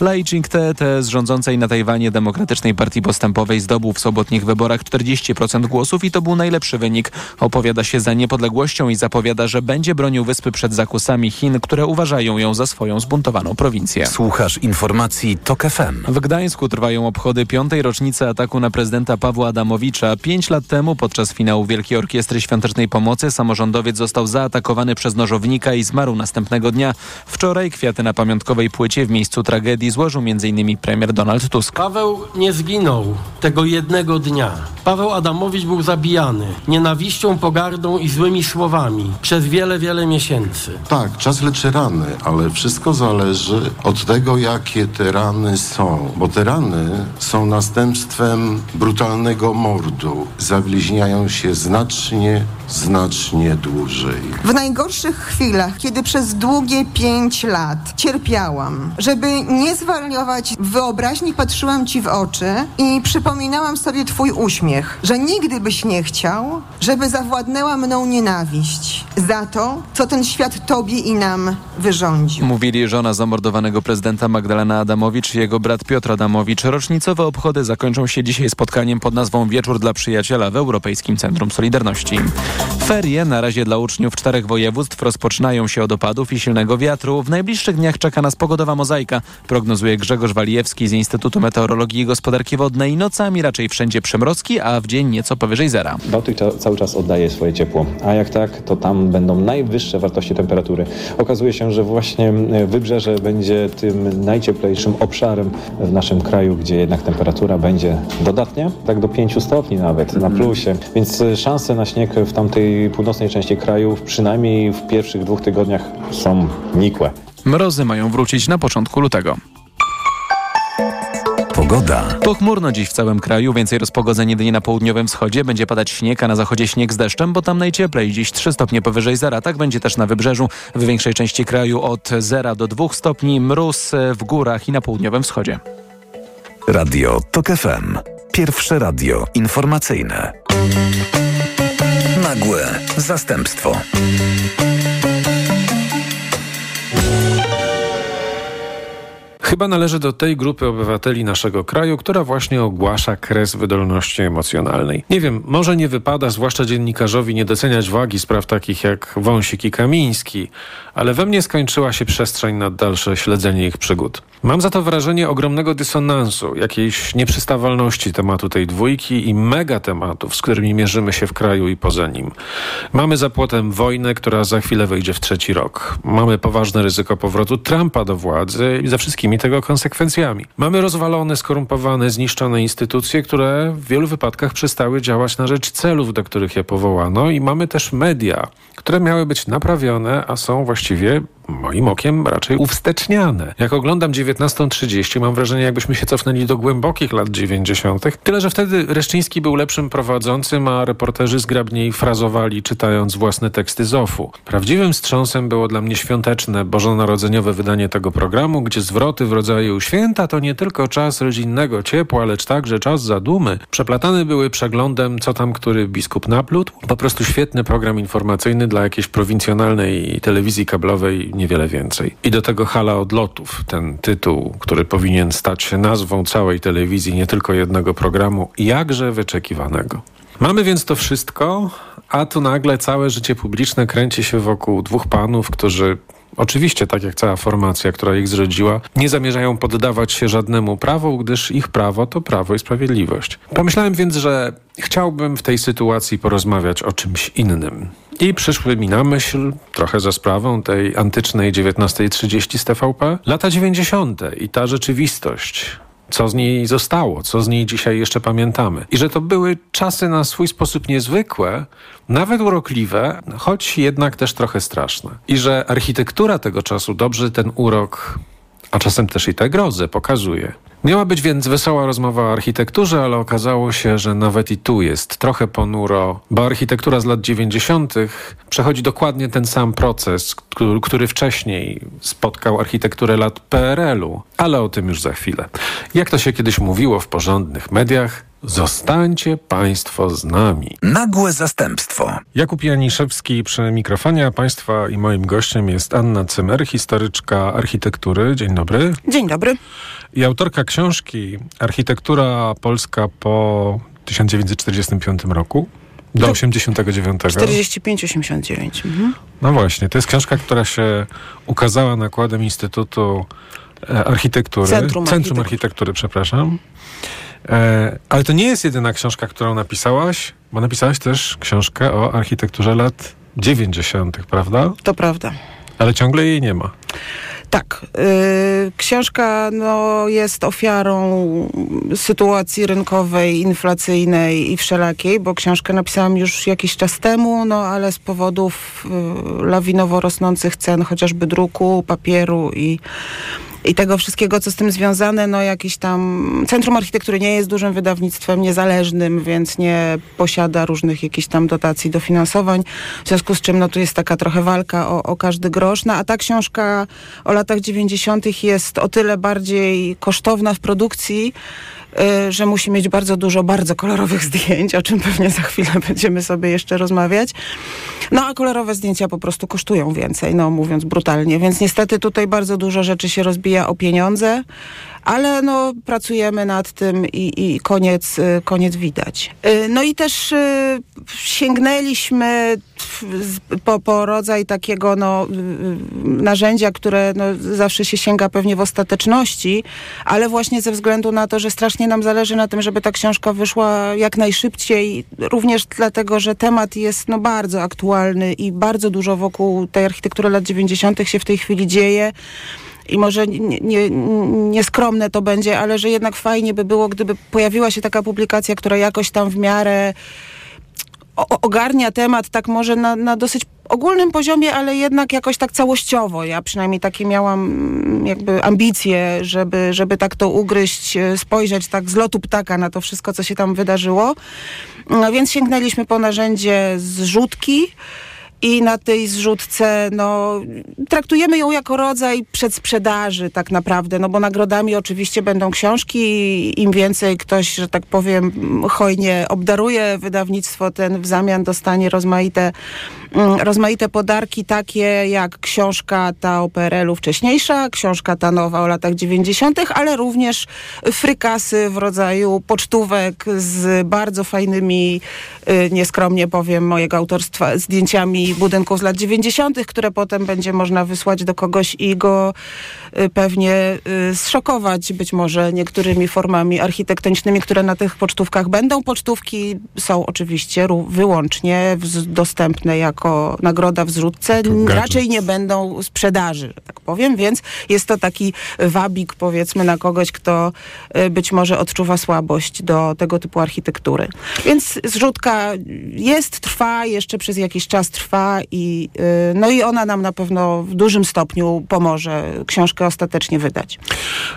Lai Ching-te z rządzącej na Tajwanie Demokratycznej Partii Postępowej zdobył w sobotnich wyborach 40% głosów i to był najlepszy wynik. Opowiada się za niepodległością i zapowiada, że będzie bronił wyspy przed zakusami Chin, które uważają ją za swoją zbuntowaną prowincję. Słuchasz informacji TOK FM. W Gdańsku trwają obchody piątej rocznicy ataku na prezydenta Pawła Adamowicza. Pięć lat temu podczas finału Wielkiej Orkiestry Świątecznej Pomocy samorządowiec został zaatakowany przez nożownika i zmarł następnego dnia. Wczoraj kwiaty na pamiątkowej płycie w miejscu tragedii złożył m.in. premier Donald Tusk. Paweł nie zginął tego jednego dnia. Paweł Adamowicz był zabijany nienawiścią, pogardą i złymi słowami przez wiele, wiele miesięcy. Tak, czas leczy rany, ale wszystko zależy od tego, jakie te rany są. Bo te rany są następstwem brutalnego mordu. Zawliźniają się znacznie, znacznie dłużej. W najgorszych chwilach, kiedy przez długie pięć lat cierpiałam, żeby nie zwariować w wyobraźni, patrzyłam ci w oczy i przypominałam sobie twój uśmiech, że nigdy byś nie chciał, żeby zawładnęła mną nienawiść za to, co ten świat tobie i nam wyrządził. Mówili żona zamordowanego prezydenta Magdalena Adamowicz i jego brat Piotr Adamowicz. Rocznicowe obchody zakończą się dzisiaj spotkaniem pod nazwą Wieczór dla Przyjaciela w Europejskim Centrum Solidarności. Ferie na razie dla uczniów czterech województw rozpoczynają się od opadów i silnego wiatru. W najbliższych dniach czeka nas pogodowa mozaika, prognozuje Grzegorz Walijewski z Instytutu Meteorologii i Gospodarki Wodnej. Nocami raczej wszędzie przymrozki, a w dzień nieco powyżej zera. Bałtyk cały czas oddaje swoje ciepło, a jak tak, to tam będą najwyższe wartości temperatury. Okazuje się, że właśnie wybrzeże będzie tym najcieplejszym obszarem w naszym kraju, gdzie jednak temperatura będzie dodatnia, tak do 5 stopni nawet na plusie, więc szanse na śnieg w tamtej północnej części kraju przynajmniej w pierwszych dwóch tygodniach są nikłe. Mrozy mają wrócić na początku lutego. Pogoda. Pochmurno dziś w całym kraju, więcej rozpogodzeń jedynie na południowym wschodzie. Będzie padać śnieg, a na zachodzie śnieg z deszczem, bo tam najcieplej. Dziś 3 stopnie powyżej zera. Tak będzie też na wybrzeżu. W większej części kraju od 0 do 2 stopni. Mróz w górach i na południowym wschodzie. Radio TOK FM. Pierwsze radio informacyjne. Nagłe zastępstwo. Chyba należy do tej grupy obywateli naszego kraju, która właśnie ogłasza kres wydolności emocjonalnej. Nie wiem, może nie wypada, zwłaszcza dziennikarzowi, nie doceniać wagi spraw takich jak Wąsik i Kamiński, ale we mnie skończyła się przestrzeń na dalsze śledzenie ich przygód. Mam za to wrażenie ogromnego dysonansu, jakiejś nieprzystawalności tematu tej dwójki i mega tematów, z którymi mierzymy się w kraju i poza nim. Mamy za płotem wojnę, która za chwilę wejdzie w trzeci rok. Mamy poważne ryzyko powrotu Trumpa do władzy i ze wszystkimi tego konsekwencjami. Mamy rozwalone, skorumpowane, zniszczone instytucje, które w wielu wypadkach przestały działać na rzecz celów, do których je powołano i mamy też media, które miały być naprawione, a są właściwie moim okiem raczej uwsteczniane. Jak oglądam 19.30, mam wrażenie, jakbyśmy się cofnęli do głębokich lat 90. Tyle, że wtedy Reszczyński był lepszym prowadzącym, a reporterzy zgrabniej frazowali, czytając własne teksty z OFU. Prawdziwym wstrząsem było dla mnie świąteczne, bożonarodzeniowe wydanie tego programu, gdzie zwroty w rodzaju święta to nie tylko czas rodzinnego ciepła, lecz także czas zadumy, przeplatane były przeglądem, co tam który biskup naplótł. Po prostu świetny program informacyjny dla jakiejś prowincjonalnej telewizji kablowej niewiele więcej. I do tego hala odlotów, ten tytuł, który powinien stać się nazwą całej telewizji, nie tylko jednego programu, jakże wyczekiwanego. Mamy więc to wszystko, a tu nagle całe życie publiczne kręci się wokół dwóch panów, którzy Oczywiście, tak jak cała formacja, która ich zrodziła, nie zamierzają poddawać się żadnemu prawu, gdyż ich prawo to prawo i sprawiedliwość. Pomyślałem więc, że chciałbym w tej sytuacji porozmawiać o czymś innym. I przyszły mi na myśl, trochę za sprawą tej antycznej 19.30 z TVP, lata 90. i ta rzeczywistość, co z niej zostało, co z niej dzisiaj jeszcze pamiętamy. I że to były czasy na swój sposób niezwykłe, nawet urokliwe, choć jednak też trochę straszne. I że architektura tego czasu dobrze ten urok, a czasem też i tę grozę pokazuje. Miała być więc wesoła rozmowa o architekturze, ale okazało się, że nawet i tu jest trochę ponuro, bo architektura z lat 90. przechodzi dokładnie ten sam proces, który, wcześniej spotkał architekturę lat PRL-u, ale o tym już za chwilę. Jak to się kiedyś mówiło w porządnych mediach, Zostańcie Państwo z nami. Nagłe zastępstwo. Jakub Janiszewski przy mikrofonie, a Państwa i moim gościem jest Anna Cymer, historyczka architektury. Dzień dobry. Dzień dobry. I autorka książki Architektura Polska po 1945 roku. Do 89. 45-89. Mhm. No właśnie, to jest książka, która się ukazała nakładem Instytutu e, Architektury. Centrum Centrum Architektury. Architektury, przepraszam. E, ale to nie jest jedyna książka, którą napisałaś, bo napisałaś też książkę o architekturze lat 90., prawda? To prawda. Ale ciągle jej nie ma. Tak. y, książka no, jest ofiarą sytuacji rynkowej, inflacyjnej i wszelakiej, bo książkę napisałam już jakiś czas temu, no ale z powodów y, lawinowo rosnących cen chociażby druku, papieru i i tego wszystkiego, co z tym związane, no jakiś tam... Centrum Architektury nie jest dużym wydawnictwem niezależnym, więc nie posiada różnych jakichś tam dotacji, dofinansowań, w związku z czym no tu jest taka trochę walka o, o każdy grosz, no a ta książka o latach 90. jest o tyle bardziej kosztowna w produkcji, że musi mieć bardzo dużo bardzo kolorowych zdjęć, o czym pewnie za chwilę będziemy sobie jeszcze rozmawiać. No a kolorowe zdjęcia po prostu kosztują więcej, no mówiąc brutalnie, więc niestety tutaj bardzo dużo rzeczy się rozbija o pieniądze, ale no pracujemy nad tym i, i koniec, y, koniec widać. Y, No i też y, sięgnęliśmy po, po rodzaj takiego no, y, narzędzia, które no, zawsze się sięga pewnie w ostateczności, ale właśnie ze względu na to, że strasznie nam zależy na tym, żeby ta książka wyszła jak najszybciej, również dlatego, że temat jest no, bardzo aktualny i bardzo dużo wokół tej architektury lat 90. się w tej chwili dzieje. I może nie, nie, nieskromne to będzie, ale że jednak fajnie by było, gdyby pojawiła się taka publikacja, która jakoś tam w miarę ogarnia temat tak może na, na dosyć ogólnym poziomie, ale jednak jakoś tak całościowo. Ja przynajmniej takie miałam mm, jakby ambicje, żeby, żeby tak to ugryźć, e, spojrzeć tak z lotu ptaka na to wszystko, co się tam wydarzyło. No więc sięgnęliśmy po narzędzie zrzutki. I na tej zrzutce, no, traktujemy ją jako rodzaj przedsprzedaży tak naprawdę, no bo nagrodami oczywiście będą książki i im więcej ktoś, że tak powiem, hojnie obdaruje wydawnictwo, ten w zamian dostanie rozmaite, rozmaite podarki, takie jak książka ta o PRL-u wcześniejsza, książka ta nowa o latach 90., ale również frykasy w rodzaju pocztówek z bardzo fajnymi, y, nieskromnie powiem, mojego autorstwa, zdjęciami budynków z lat 90., które potem będzie można wysłać do kogoś i go y, pewnie y, zszokować być może niektórymi formami architektonicznymi, które na tych pocztówkach będą. Pocztówki są oczywiście wyłącznie dostępne jako nagroda w zrzutce. gadżet. Raczej nie będą sprzedaży, że tak powiem, więc jest to taki wabik powiedzmy na kogoś, kto y, być może odczuwa słabość do tego typu architektury. Więc zrzutka jest, trwa, jeszcze przez jakiś czas trwa i, y, no i ona nam na pewno w dużym stopniu pomoże książkę ostatecznie wydać.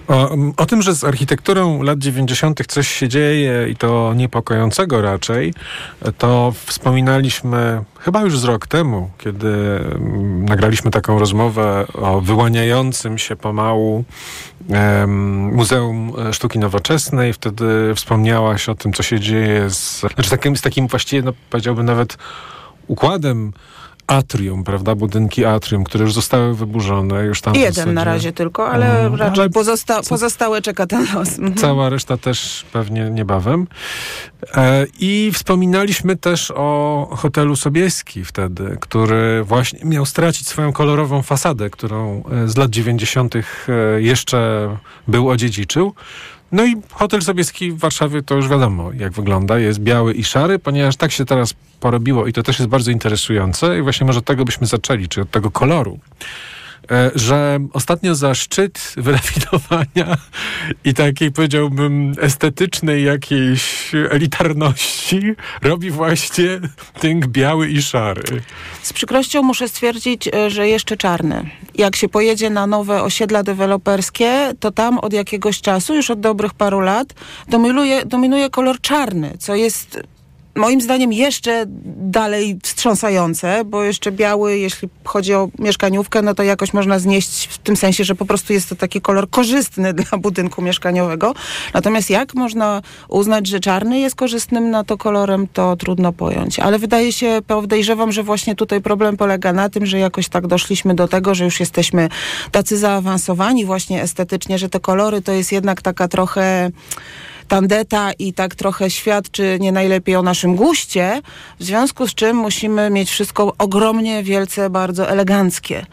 O, o tym, że z architekturą lat 90. coś się dzieje i to niepokojącego raczej, to wspominaliśmy chyba już z rok temu, kiedy mm, nagraliśmy taką rozmowę o wyłaniającym się pomału Muzeum Sztuki Nowoczesnej. Wtedy wspomniałaś o tym, co się dzieje z, znaczy takim, z takim właściwie, no, powiedziałbym nawet układem atrium, prawda? Budynki atrium, które już zostały wyburzone. Już tam Jeden zasadzie- na razie tylko, ale Mm, raczej ale pozosta- pozostałe czeka ten los. Mhm. Cała reszta też pewnie niebawem. E, I wspominaliśmy też o hotelu Sobieski wtedy, który właśnie miał stracić swoją kolorową fasadę, którą e, z lat 90. e, jeszcze był odziedziczył. No i hotel Sobieski w Warszawie to już wiadomo, jak wygląda. Jest biały i szary, ponieważ tak się teraz porobiło i to też jest bardzo interesujące. I właśnie może od tego byśmy zaczęli, czy od tego koloru. E, że ostatnio za szczyt wyrafinowania i takiej powiedziałbym estetycznej jakiejś elitarności robi właśnie tynk biały i szary. Z przykrością muszę stwierdzić, e, że jeszcze czarny. Jak się pojedzie na nowe osiedla deweloperskie, to tam od jakiegoś czasu, już od dobrych paru lat, dominuje, dominuje kolor czarny, co jest moim zdaniem jeszcze dalej wstrząsające, bo jeszcze biały, jeśli chodzi o mieszkaniówkę, no to jakoś można znieść w tym sensie, że po prostu jest to taki kolor korzystny dla budynku mieszkaniowego. Natomiast jak można uznać, że czarny jest korzystnym na to kolorem, to trudno pojąć. Ale wydaje się, podejrzewam, że właśnie tutaj problem polega na tym, że jakoś tak doszliśmy do tego, że już jesteśmy tacy zaawansowani właśnie estetycznie, że te kolory to jest jednak taka trochę tandeta i tak trochę świadczy nie najlepiej o naszym guście, w związku z czym musimy mieć wszystko ogromnie, wielce, bardzo eleganckie.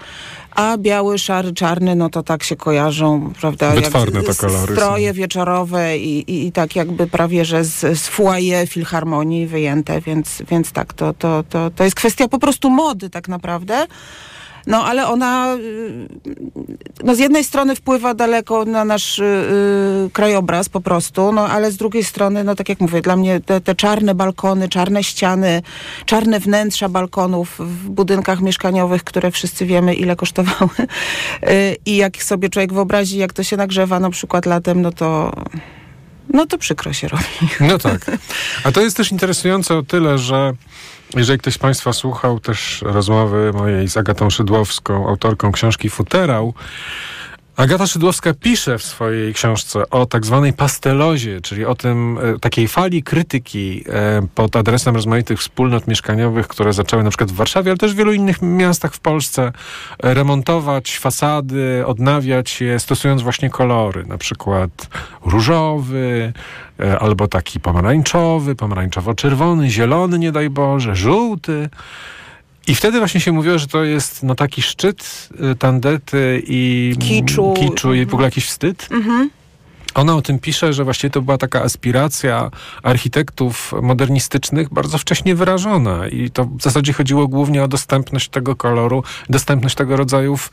A biały, szary, czarny, no to tak się kojarzą, prawda? Wytwarne te kolory Stroje są. wieczorowe i, i, i tak jakby prawie, że z, z foyer filharmonii wyjęte, więc, więc tak, to, to, to, to jest kwestia po prostu mody tak naprawdę. No ale ona y, no z jednej strony wpływa daleko na nasz y, y, krajobraz po prostu, no ale z drugiej strony, no tak jak mówię, dla mnie te, te czarne balkony, czarne ściany, czarne wnętrza balkonów w budynkach mieszkaniowych, które wszyscy wiemy ile kosztowały y, i jak sobie człowiek wyobrazi, jak to się nagrzewa na przykład latem, no to no to przykro się robi. No tak. A to jest też interesujące o tyle, że jeżeli ktoś z Państwa słuchał też rozmowy mojej z Agatą Szydłowską, autorką książki Futerał, Agata Szydłowska pisze w swojej książce o tak zwanej pastelozie, czyli o tym e, takiej fali krytyki e, pod adresem rozmaitych wspólnot mieszkaniowych, które zaczęły na przykład w Warszawie, ale też w wielu innych miastach w Polsce e, remontować fasady, odnawiać je, stosując właśnie kolory, na przykład różowy, albo taki pomarańczowy, pomarańczowo-czerwony, zielony, nie daj Boże, żółty. I wtedy właśnie się mówiło, że to jest no, taki szczyt y, tandety i Kiczu. kiczu i w ogóle jakiś wstyd. Ona o tym pisze, że właściwie to była taka aspiracja architektów modernistycznych bardzo wcześnie wyrażona i to w zasadzie chodziło głównie o dostępność tego koloru, dostępność tego rodzajów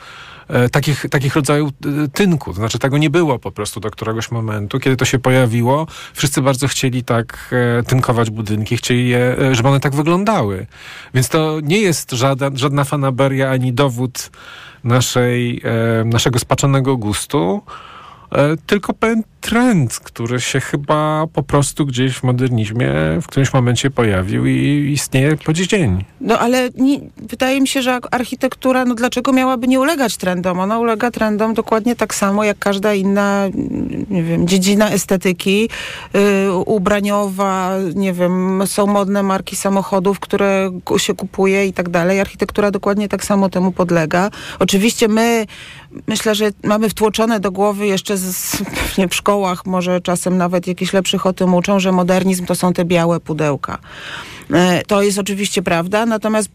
takich, takich rodzajów e, tynku. To znaczy tego nie było po prostu do któregoś momentu. Kiedy to się pojawiło, wszyscy bardzo chcieli tak e, tynkować budynki, chcieli je, e, żeby one tak wyglądały. Więc to nie jest żadna, żadna fanaberia ani dowód naszej, e, naszego spaczonego gustu, e, tylko pewien trend, który się chyba po prostu gdzieś w modernizmie w którymś momencie pojawił i istnieje po dziś dzień. No ale nie, wydaje mi się, że architektura, no dlaczego miałaby nie ulegać trendom? Ona ulega trendom dokładnie tak samo jak każda inna, nie wiem, dziedzina estetyki, y, ubraniowa, nie wiem, są modne marki samochodów, które się kupuje i tak dalej. Architektura dokładnie tak samo temu podlega. Oczywiście my, myślę, że mamy wtłoczone do głowy jeszcze z, pewnie w szkołach, może czasem nawet jakichś lepszych o tym uczą, że modernizm to są te białe pudełka. E, To jest oczywiście prawda, natomiast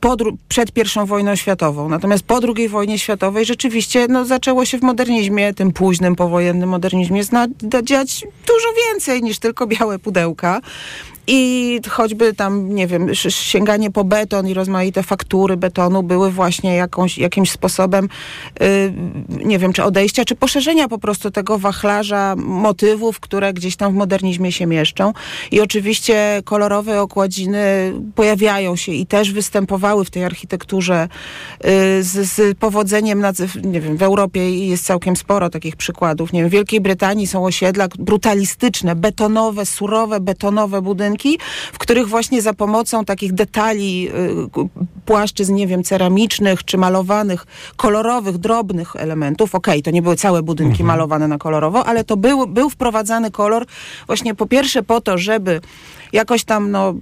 po, przed pierwszą wojną światową, natomiast po drugiej wojnie światowej rzeczywiście no, zaczęło się w modernizmie, tym późnym powojennym modernizmie zna- dziać dużo więcej niż tylko białe pudełka. I choćby tam, nie wiem, sięganie po beton i rozmaite faktury betonu były właśnie jakąś, jakimś sposobem, y, nie wiem, czy odejścia, czy poszerzenia po prostu tego wachlarza motywów, które gdzieś tam w modernizmie się mieszczą. I oczywiście kolorowe okładziny pojawiają się i też występowały w tej architekturze y, z, z powodzeniem, na, nie wiem, w Europie jest całkiem sporo takich przykładów. Nie wiem, w Wielkiej Brytanii są osiedla brutalistyczne, betonowe, surowe, betonowe budynki, w których właśnie za pomocą takich detali, y, płaszczyzn, nie wiem, ceramicznych czy malowanych, kolorowych, drobnych elementów. Okej, to nie były całe budynki malowane na kolorowo, ale to był, był wprowadzany kolor właśnie po pierwsze po to, żeby jakoś tam, no,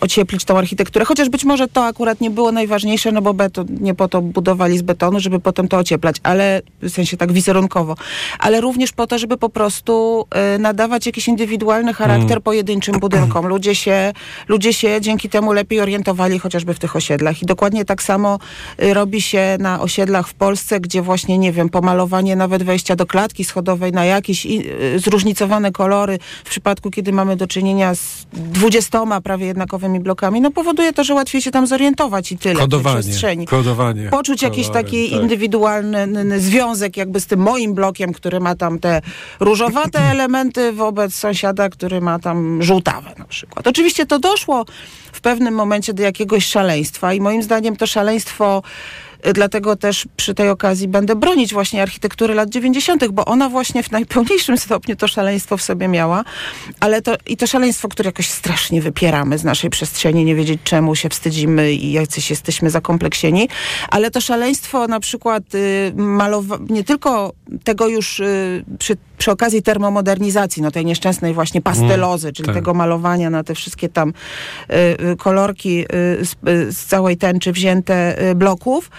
ocieplić tą architekturę. Chociaż być może to akurat nie było najważniejsze, no bo beton, nie po to budowali z betonu, żeby potem to ocieplać, ale w sensie tak wizerunkowo. Ale również po to, żeby po prostu y, nadawać jakiś indywidualny charakter pojedynczym budynkom. Ludzie się, ludzie się dzięki temu lepiej orientowali chociażby w tych osiedlach. I dokładnie tak samo y, robi się na osiedlach w Polsce, gdzie właśnie, nie wiem, pomalowanie nawet wejścia do klatki schodowej na jakieś i, y, zróżnicowane kolory, w przypadku, kiedy mamy do czynienia z dwudziestoma prawie jednakowymi blokami, no powoduje to, że łatwiej się tam zorientować i tyle w Kodowanie. przestrzeni. Kodowanie. Poczuć jakiś Kolorem, taki tak. indywidualny związek jakby z tym moim blokiem, który ma tam te różowate elementy wobec sąsiada, który ma tam żółtawe na przykład. Oczywiście to doszło w pewnym momencie do jakiegoś szaleństwa i moim zdaniem to szaleństwo Dlatego też przy tej okazji będę bronić właśnie architektury lat 90., bo ona właśnie w najpełniejszym stopniu to szaleństwo w sobie miała, ale to i to szaleństwo, które jakoś strasznie wypieramy z naszej przestrzeni, nie wiedzieć czemu się wstydzimy i jacyś jesteśmy zakompleksieni, ale to szaleństwo na przykład y, malowa- nie tylko tego już y, przy, przy okazji termomodernizacji, no tej nieszczęsnej właśnie pastelozy, czyli tak. tego malowania na te wszystkie tam y, y, kolorki y, z, y, z całej tęczy wzięte y, bloków.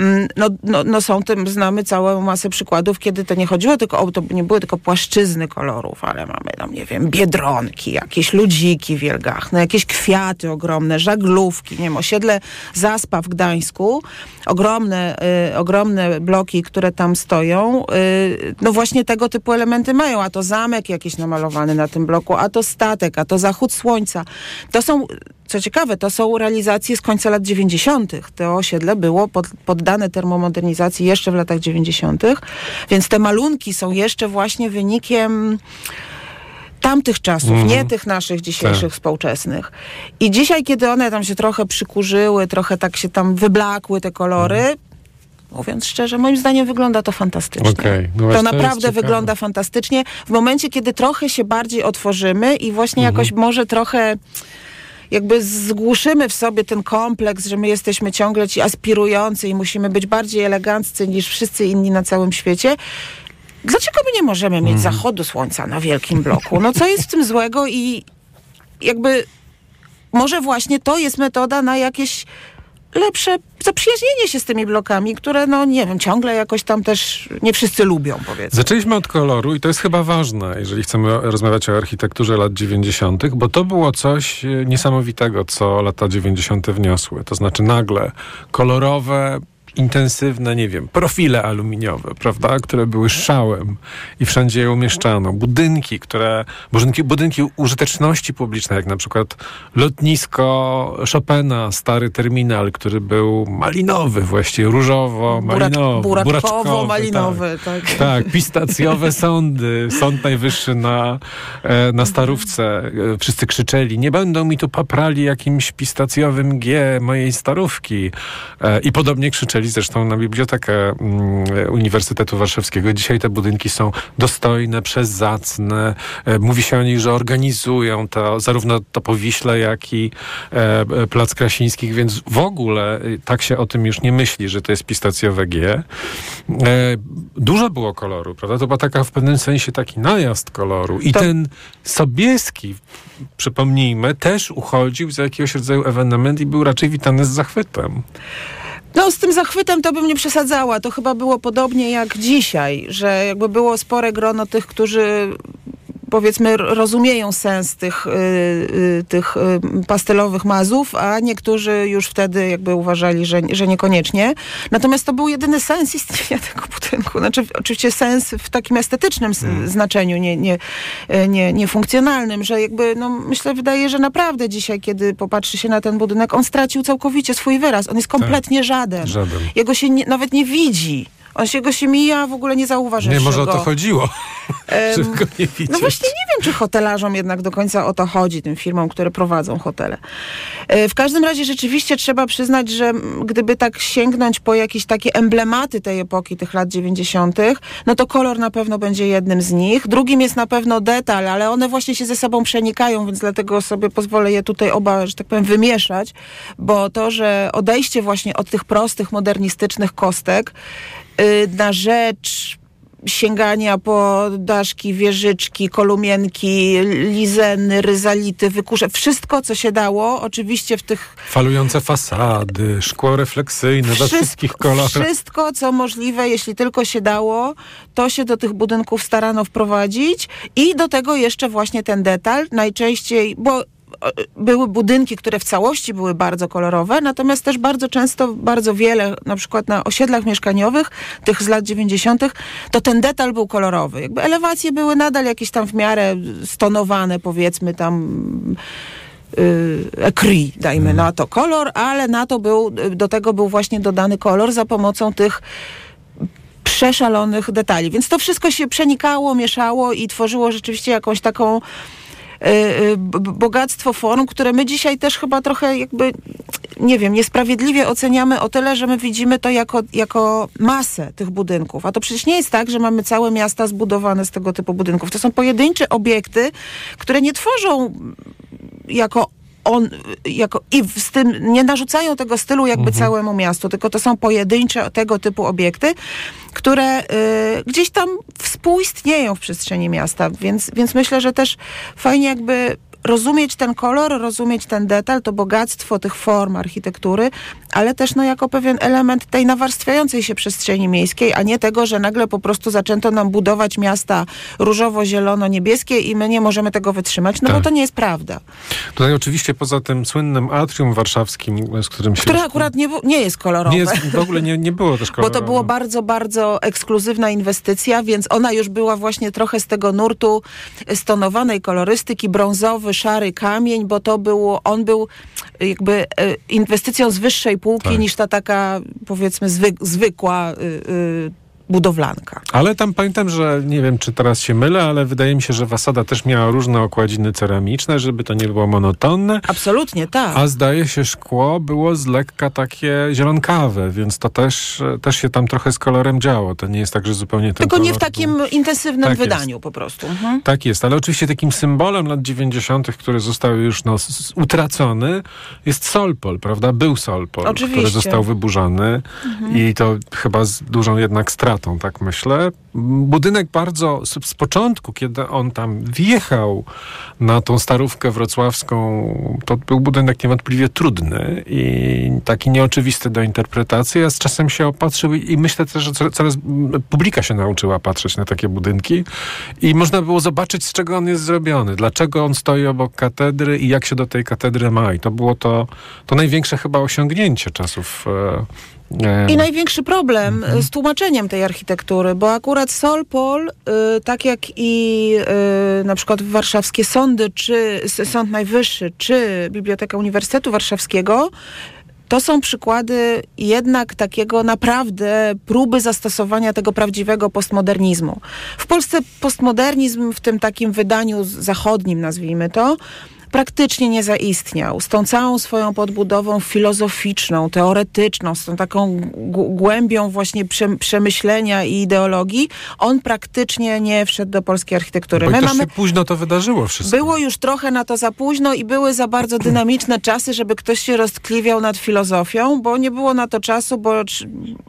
Mm, No, no, no są tym, znamy całą masę przykładów, kiedy to nie chodziło tylko o, to nie były tylko płaszczyzny kolorów, ale mamy tam, nie wiem, biedronki, jakieś ludziki wielgachne, jakieś kwiaty ogromne, żaglówki, nie wiem, osiedle Zaspa w Gdańsku, ogromne, y, ogromne bloki, które tam stoją, y, no właśnie tego typu elementy mają, a to zamek jakiś namalowany na tym bloku, a to statek, a to zachód słońca. To są co ciekawe, to są realizacje z końca lat 90. To osiedle było pod, poddane termomodernizacji jeszcze w latach 90., więc te malunki są jeszcze właśnie wynikiem tamtych czasów, Mhm. nie tych naszych dzisiejszych Tak. współczesnych. I dzisiaj, kiedy one tam się trochę przykurzyły, trochę tak się tam wyblakły te kolory, Mhm. mówiąc szczerze, moim zdaniem wygląda to fantastycznie. Okej, no to to naprawdę ciekawe. wygląda fantastycznie. W momencie, kiedy trochę się bardziej otworzymy i właśnie Mhm. jakoś może trochę jakby zgłuszymy w sobie ten kompleks, że my jesteśmy ciągle ci aspirujący i musimy być bardziej eleganccy niż wszyscy inni na całym świecie. Dlaczego my nie możemy mieć Mhm. zachodu słońca na wielkim bloku? No co jest w tym złego i jakby może właśnie to jest metoda na jakieś lepsze zaprzyjaźnienie się z tymi blokami, które no nie wiem, ciągle jakoś tam też nie wszyscy lubią powiedzmy. Zaczęliśmy od koloru i to jest chyba ważne, jeżeli chcemy rozmawiać o architekturze lat 90., bo to było coś e, niesamowitego, co lata 90. wniosły. To znaczy nagle kolorowe, intensywne, nie wiem, profile aluminiowe, prawda, które były szałem i wszędzie je umieszczano. Budynki, które, budynki, budynki użyteczności publicznej, jak na przykład lotnisko Chopina, stary terminal, który był malinowy właściwie, różowo-malinowy. Buraczkowy, buratkowo-malinowy, tak. tak, pistacjowe sądy. Sąd Najwyższy na, e, na Starówce. E, Wszyscy krzyczeli, nie będą mi tu paprali jakimś pistacjowym G mojej Starówki. E, I podobnie krzyczeli zresztą na bibliotekę mm, Uniwersytetu Warszawskiego. Dzisiaj te budynki są dostojne, przezacne. E, Mówi się o nich, że organizują to, zarówno to Powiśle, jak i e, e, Plac Krasińskich, więc w ogóle tak się o tym już nie myśli, że to jest pistacjowe G. Dużo było koloru, prawda? To była taka w pewnym sensie taki najazd koloru. I To- ten Sobieski, przypomnijmy, też uchodził za jakiegoś rodzaju ewenement i był raczej witany z zachwytem. No z tym zachwytem to bym nie przesadzała. To chyba było podobnie jak dzisiaj, że jakby było spore grono tych, którzy powiedzmy rozumieją sens tych, y, y, tych y, pastelowych mazów, a niektórzy już wtedy jakby uważali, że, że niekoniecznie. Natomiast to był jedyny sens istnienia tego budynku. Znaczy oczywiście sens w takim estetycznym s- znaczeniu, nie, nie, e, nie, nie funkcjonalnym, że jakby, no myślę, wydaje, że naprawdę dzisiaj, kiedy popatrzy się na ten budynek, on stracił całkowicie swój wyraz. On jest kompletnie żaden. Żaden. Jego się nie, nawet nie widzi. On się go się mija, w ogóle nie zauważysz Nie, może o to chodziło, żeby go nie widzieć. No właśnie nie wiem, czy hotelarzom jednak do końca o to chodzi, tym firmom, które prowadzą hotele. E, W każdym razie rzeczywiście trzeba przyznać, że gdyby tak sięgnąć po jakieś takie emblematy tej epoki, tych lat 90., no to kolor na pewno będzie jednym z nich. Drugim jest na pewno detal, ale one właśnie się ze sobą przenikają, więc dlatego sobie pozwolę je tutaj oba, że tak powiem, wymieszać, bo to, że odejście właśnie od tych prostych, modernistycznych kostek na rzecz sięgania po daszki, wieżyczki, kolumienki, lizeny, ryzality, wykusze, wszystko co się dało, oczywiście w tych Falujące fasady, szkło refleksyjne we wszystkich kolorach. Wszystko, co możliwe, jeśli tylko się dało, to się do tych budynków starano wprowadzić i do tego jeszcze właśnie ten detal, najczęściej, bo były budynki, które w całości były bardzo kolorowe, natomiast też bardzo często, bardzo wiele, na przykład na osiedlach mieszkaniowych, tych z lat 90., to ten detal był kolorowy. Jakby elewacje były nadal jakieś tam w miarę stonowane, powiedzmy tam y, ekri, dajmy na to kolor, ale na to był, do tego był właśnie dodany kolor za pomocą tych przeszalonych detali. Więc to wszystko się przenikało, mieszało i tworzyło rzeczywiście jakąś taką bogactwo form, które my dzisiaj też chyba trochę jakby, nie wiem, niesprawiedliwie oceniamy o tyle, że my widzimy to jako, jako masę tych budynków. A to przecież nie jest tak, że mamy całe miasta zbudowane z tego typu budynków. To są pojedyncze obiekty, które nie tworzą jako on, jako, i z tym nie narzucają tego stylu jakby mhm. całemu miastu, tylko to są pojedyncze tego typu obiekty, które y, gdzieś tam współistnieją w przestrzeni miasta, więc, więc myślę, że też fajnie jakby rozumieć ten kolor, rozumieć ten detal, to bogactwo tych form architektury, ale też no, jako pewien element tej nawarstwiającej się przestrzeni miejskiej, a nie tego, że nagle po prostu zaczęto nam budować miasta różowo-zielono-niebieskie i my nie możemy tego wytrzymać, no tak. bo to nie jest prawda. Tutaj oczywiście poza tym słynnym atrium warszawskim, z którym się... Które akurat nie, nie jest kolorowe. Nie jest, w ogóle nie, nie było też kolorowe. Bo to było bardzo, bardzo ekskluzywna inwestycja, więc ona już była właśnie trochę z tego nurtu stonowanej kolorystyki, brązowy, szary kamień, bo to było, on był jakby e, inwestycją z wyższej półki tak. niż ta taka powiedzmy zwyk, zwykła y, y, budowlanka. Ale tam pamiętam, że nie wiem, czy teraz się mylę, ale wydaje mi się, że fasada też miała różne okładziny ceramiczne, żeby to nie było monotonne. Absolutnie, tak. A zdaje się, szkło było z lekka takie zielonkawe, więc to też, też się tam trochę z kolorem działo. To nie jest tak, że zupełnie ten Tylko nie w takim był... intensywnym tak wydaniu jest. po prostu. Mhm. Tak jest, ale oczywiście takim symbolem lat 90., który został już no, utracony, jest Solpol, prawda? Był Solpol, oczywiście. który został wyburzony mhm. i to chyba z dużą jednak stratą tak myślę. Budynek bardzo z, z, początku, kiedy on tam wjechał na tą starówkę wrocławską, to był budynek niewątpliwie trudny i taki nieoczywisty do interpretacji. Ja z czasem się opatrzył i myślę też, że coraz publika się nauczyła patrzeć na takie budynki i można było zobaczyć, z czego on jest zrobiony, dlaczego on stoi obok katedry i jak się do tej katedry ma. I to było to, to największe chyba osiągnięcie czasów e, i największy problem mhm. z tłumaczeniem tej architektury, bo akurat Solpol, y, tak jak i y, na przykład warszawskie sądy, czy Sąd Najwyższy, czy Biblioteka Uniwersytetu Warszawskiego, to są przykłady jednak takiego naprawdę próby zastosowania tego prawdziwego postmodernizmu. W Polsce postmodernizm w tym takim wydaniu zachodnim, nazwijmy to, praktycznie nie zaistniał. Z tą całą swoją podbudową filozoficzną, teoretyczną, z tą taką głębią właśnie przemyślenia i ideologii, on praktycznie nie wszedł do polskiej architektury. Bo My mamy... się późno to wydarzyło wszystko. Było już trochę na to za późno i były za bardzo dynamiczne czasy, żeby ktoś się roztkliwiał nad filozofią, bo nie było na to czasu, bo,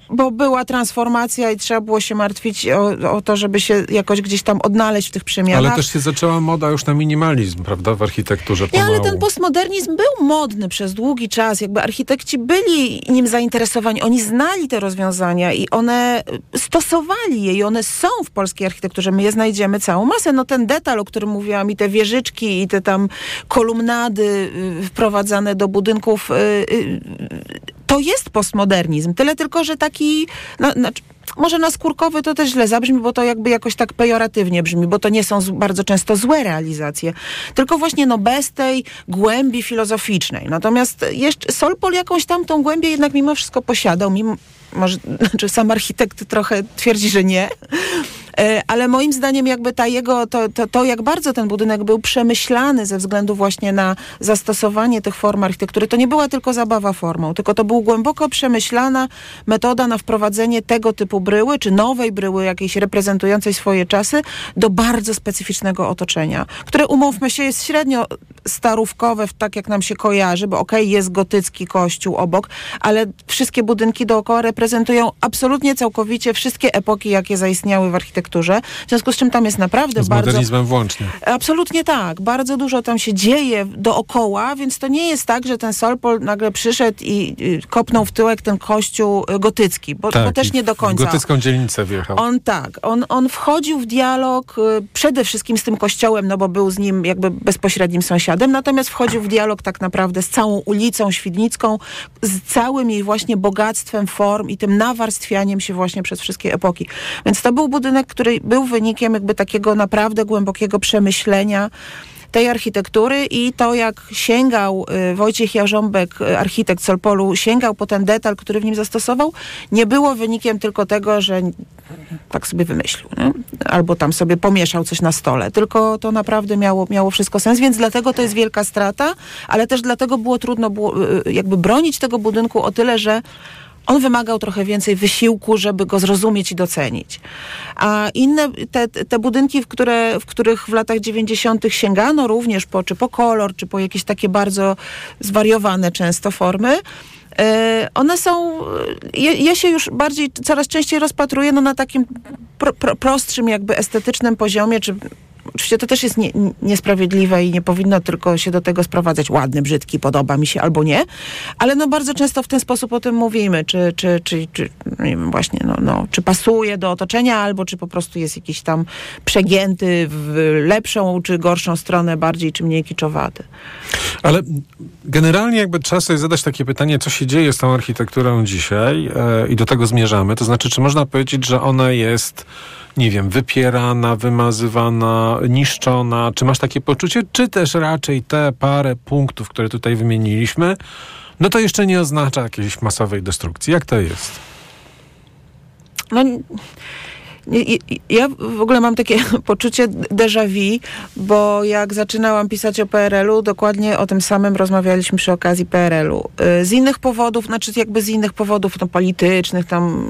bo była transformacja i trzeba było się martwić o, o to, żeby się jakoś gdzieś tam odnaleźć w tych przemianach. Ale też się zaczęła moda już na minimalizm, prawda, w architekturze architekturze pomału. Nie, ale ten postmodernizm był modny przez długi czas. Jakby architekci byli nim zainteresowani. Oni znali te rozwiązania i one stosowali je i one są w polskiej architekturze. My je znajdziemy całą masę. No ten detal, o którym mówiłam i te wieżyczki i te tam kolumnady y, wprowadzane do budynków y, y, to jest postmodernizm. Tyle tylko, że taki, no, znaczy, może naskórkowy to też źle zabrzmi, bo to jakby jakoś tak pejoratywnie brzmi, bo to nie są bardzo często złe realizacje, tylko właśnie no bez tej głębi filozoficznej. Natomiast jeszcze Solpol jakąś tam tą głębię jednak mimo wszystko posiadał, mimo, może, znaczy sam architekt trochę twierdzi, że nie, ale moim zdaniem jakby ta jego, to, to, to jak bardzo ten budynek był przemyślany ze względu właśnie na zastosowanie tych form architektury, to nie była tylko zabawa formą, tylko to był głęboko przemyślana metoda na wprowadzenie tego typu bryły, czy nowej bryły jakiejś reprezentującej swoje czasy do bardzo specyficznego otoczenia, które umówmy się jest średnio starówkowe, tak jak nam się kojarzy, bo okej, okay, jest gotycki kościół obok, ale wszystkie budynki dookoła reprezentują absolutnie całkowicie wszystkie epoki, jakie zaistniały w architekturze architekturze, w związku z czym tam jest naprawdę z bardzo... Z modernizmem włącznie. Absolutnie tak. Bardzo dużo tam się dzieje dookoła, więc to nie jest tak, że ten Solpol nagle przyszedł i kopnął w tyłek ten kościół y, gotycki, bo tak, to też nie do końca. gotycką dzielnicę wjechał. On tak. On, on wchodził w dialog y, przede wszystkim z tym kościołem, no bo był z nim jakby bezpośrednim sąsiadem, natomiast wchodził w dialog tak naprawdę z całą ulicą Świdnicką, z całym jej właśnie bogactwem form i tym nawarstwianiem się właśnie przez wszystkie epoki. Więc to był budynek, który był wynikiem jakby takiego naprawdę głębokiego przemyślenia tej architektury i to jak sięgał y, Wojciech Jarząbek, y, architekt Solpolu, sięgał po ten detal, który w nim zastosował, nie było wynikiem tylko tego, że tak sobie wymyślił, nie? albo tam sobie pomieszał coś na stole, tylko to naprawdę miało, miało wszystko sens, więc dlatego to jest wielka strata, ale też dlatego było trudno było, y, jakby bronić tego budynku o tyle, że on wymagał trochę więcej wysiłku, żeby go zrozumieć i docenić. A inne, te, te budynki, w, które, w których w latach 90. sięgano również po, czy po kolor, czy po jakieś takie bardzo zwariowane często formy, e, one są, ja, ja, się już bardziej, coraz częściej rozpatruję no, na takim pro, pro, prostszym, jakby estetycznym poziomie, czy Oczywiście to też jest nie, niesprawiedliwe i nie powinno tylko się do tego sprowadzać ładny, brzydki, podoba mi się albo nie, ale no bardzo często w ten sposób o tym mówimy, czy, czy, czy, czy no nie wiem, właśnie, no, no, czy pasuje do otoczenia, albo czy po prostu jest jakiś tam przegięty w lepszą czy gorszą stronę, bardziej czy mniej kiczowaty. Ale generalnie jakby trzeba sobie zadać takie pytanie, co się dzieje z tą architekturą dzisiaj e, i do tego zmierzamy. To znaczy, czy można powiedzieć, że ona jest nie wiem, wypierana, wymazywana, niszczona? Czy masz takie poczucie? Czy też raczej te parę punktów, które tutaj wymieniliśmy, no to jeszcze nie oznacza jakiejś masowej destrukcji? Jak to jest? No ja w ogóle mam takie poczucie déjà vu, bo jak zaczynałam pisać o PRL-u, dokładnie o tym samym rozmawialiśmy przy okazji PRL-u. Y, z innych powodów, znaczy jakby z innych powodów no, politycznych, tam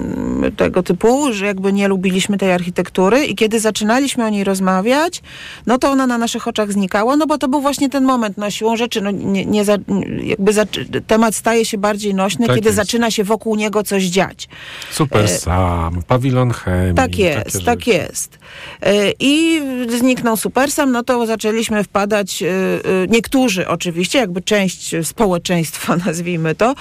tego typu, że jakby nie lubiliśmy tej architektury i kiedy zaczynaliśmy o niej rozmawiać, no to ona na naszych oczach znikała, no bo to był właśnie ten moment, no siłą rzeczy, no nie, nie za, jakby za, temat staje się bardziej nośny, tak kiedy jest. zaczyna się wokół niego coś dziać. Super e, sam, pawilon chemii. Tak jest, tak jest. E, I zniknął Supersam, no to zaczęliśmy wpadać, e, e, niektórzy oczywiście, jakby część społeczeństwa, nazwijmy to,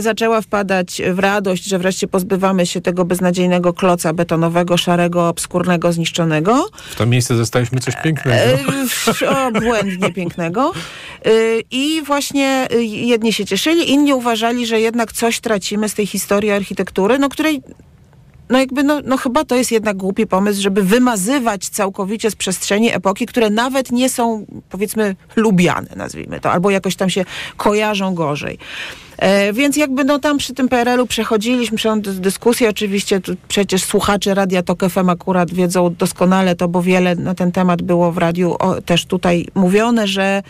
zaczęła wpadać w radość, że wreszcie pozbywamy się tego beznadziejnego kloca betonowego, szarego, obskurnego, zniszczonego. W to miejsce zostaliśmy coś pięknego. Błędnie pięknego. I właśnie jedni się cieszyli, inni uważali, że jednak coś tracimy z tej historii architektury, no której no jakby, no, no chyba to jest jednak głupi pomysł, żeby wymazywać całkowicie z przestrzeni epoki, które nawet nie są, powiedzmy, lubiane, nazwijmy to, albo jakoś tam się kojarzą gorzej. E, więc jakby no tam przy tym PRL-u przechodziliśmy przez dyskusję, oczywiście przecież słuchacze Radia Tok FM akurat wiedzą doskonale to, bo wiele na ten temat było w radiu o, też tutaj mówione, że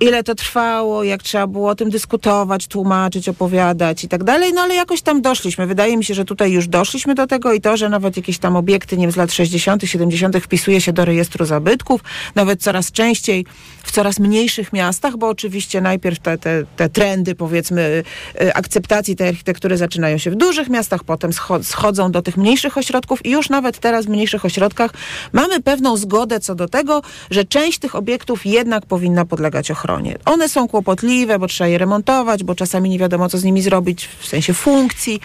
ile to trwało, jak trzeba było o tym dyskutować, tłumaczyć, opowiadać i tak dalej, no ale jakoś tam doszliśmy. Wydaje mi się, że tutaj już doszliśmy do tego i to, że nawet jakieś tam obiekty, nie wiem, z lat 60., 70. wpisuje się do rejestru zabytków, nawet coraz częściej w coraz mniejszych miastach, bo oczywiście najpierw te, te, te trendy, powiedzmy, y, akceptacji tej architektury zaczynają się w dużych miastach, potem schodzą do tych mniejszych ośrodków i już nawet teraz w mniejszych ośrodkach mamy pewną zgodę co do tego, że część tych obiektów jednak powinna podlegać ochronie. One są kłopotliwe, bo trzeba je remontować, bo czasami nie wiadomo, co z nimi zrobić w sensie funkcji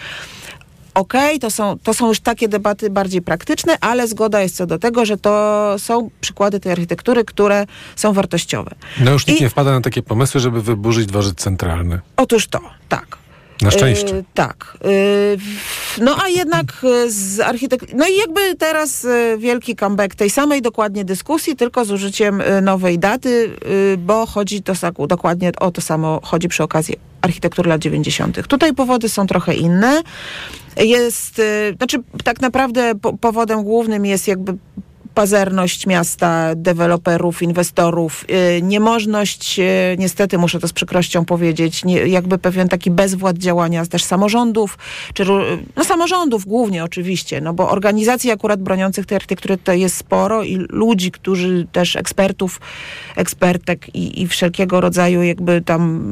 okej, okay, to, są, to są już takie debaty bardziej praktyczne, ale zgoda jest co do tego, że to są przykłady tej architektury, które są wartościowe. No już nikt I... nie wpada na takie pomysły, żeby wyburzyć dworzec centralny. Otóż to, tak. Na szczęście. Yy, tak. Yy, no a jednak e, z architektury. No i jakby teraz wielki comeback tej samej dokładnie dyskusji, tylko z użyciem nowej daty, bo chodzi to dokładnie o to samo, chodzi przy okazji architektury lat 90. Tutaj powody są trochę inne. Jest, znaczy tak naprawdę powodem głównym jest jakby pazerność miasta, deweloperów, inwestorów, y, niemożność, y, niestety muszę to z przykrością powiedzieć, nie, jakby pewien taki bezwład działania też samorządów, czy no samorządów głównie oczywiście, no bo organizacji akurat broniących tej architektury tutaj jest sporo i ludzi, którzy też ekspertów, ekspertek i, i wszelkiego rodzaju jakby tam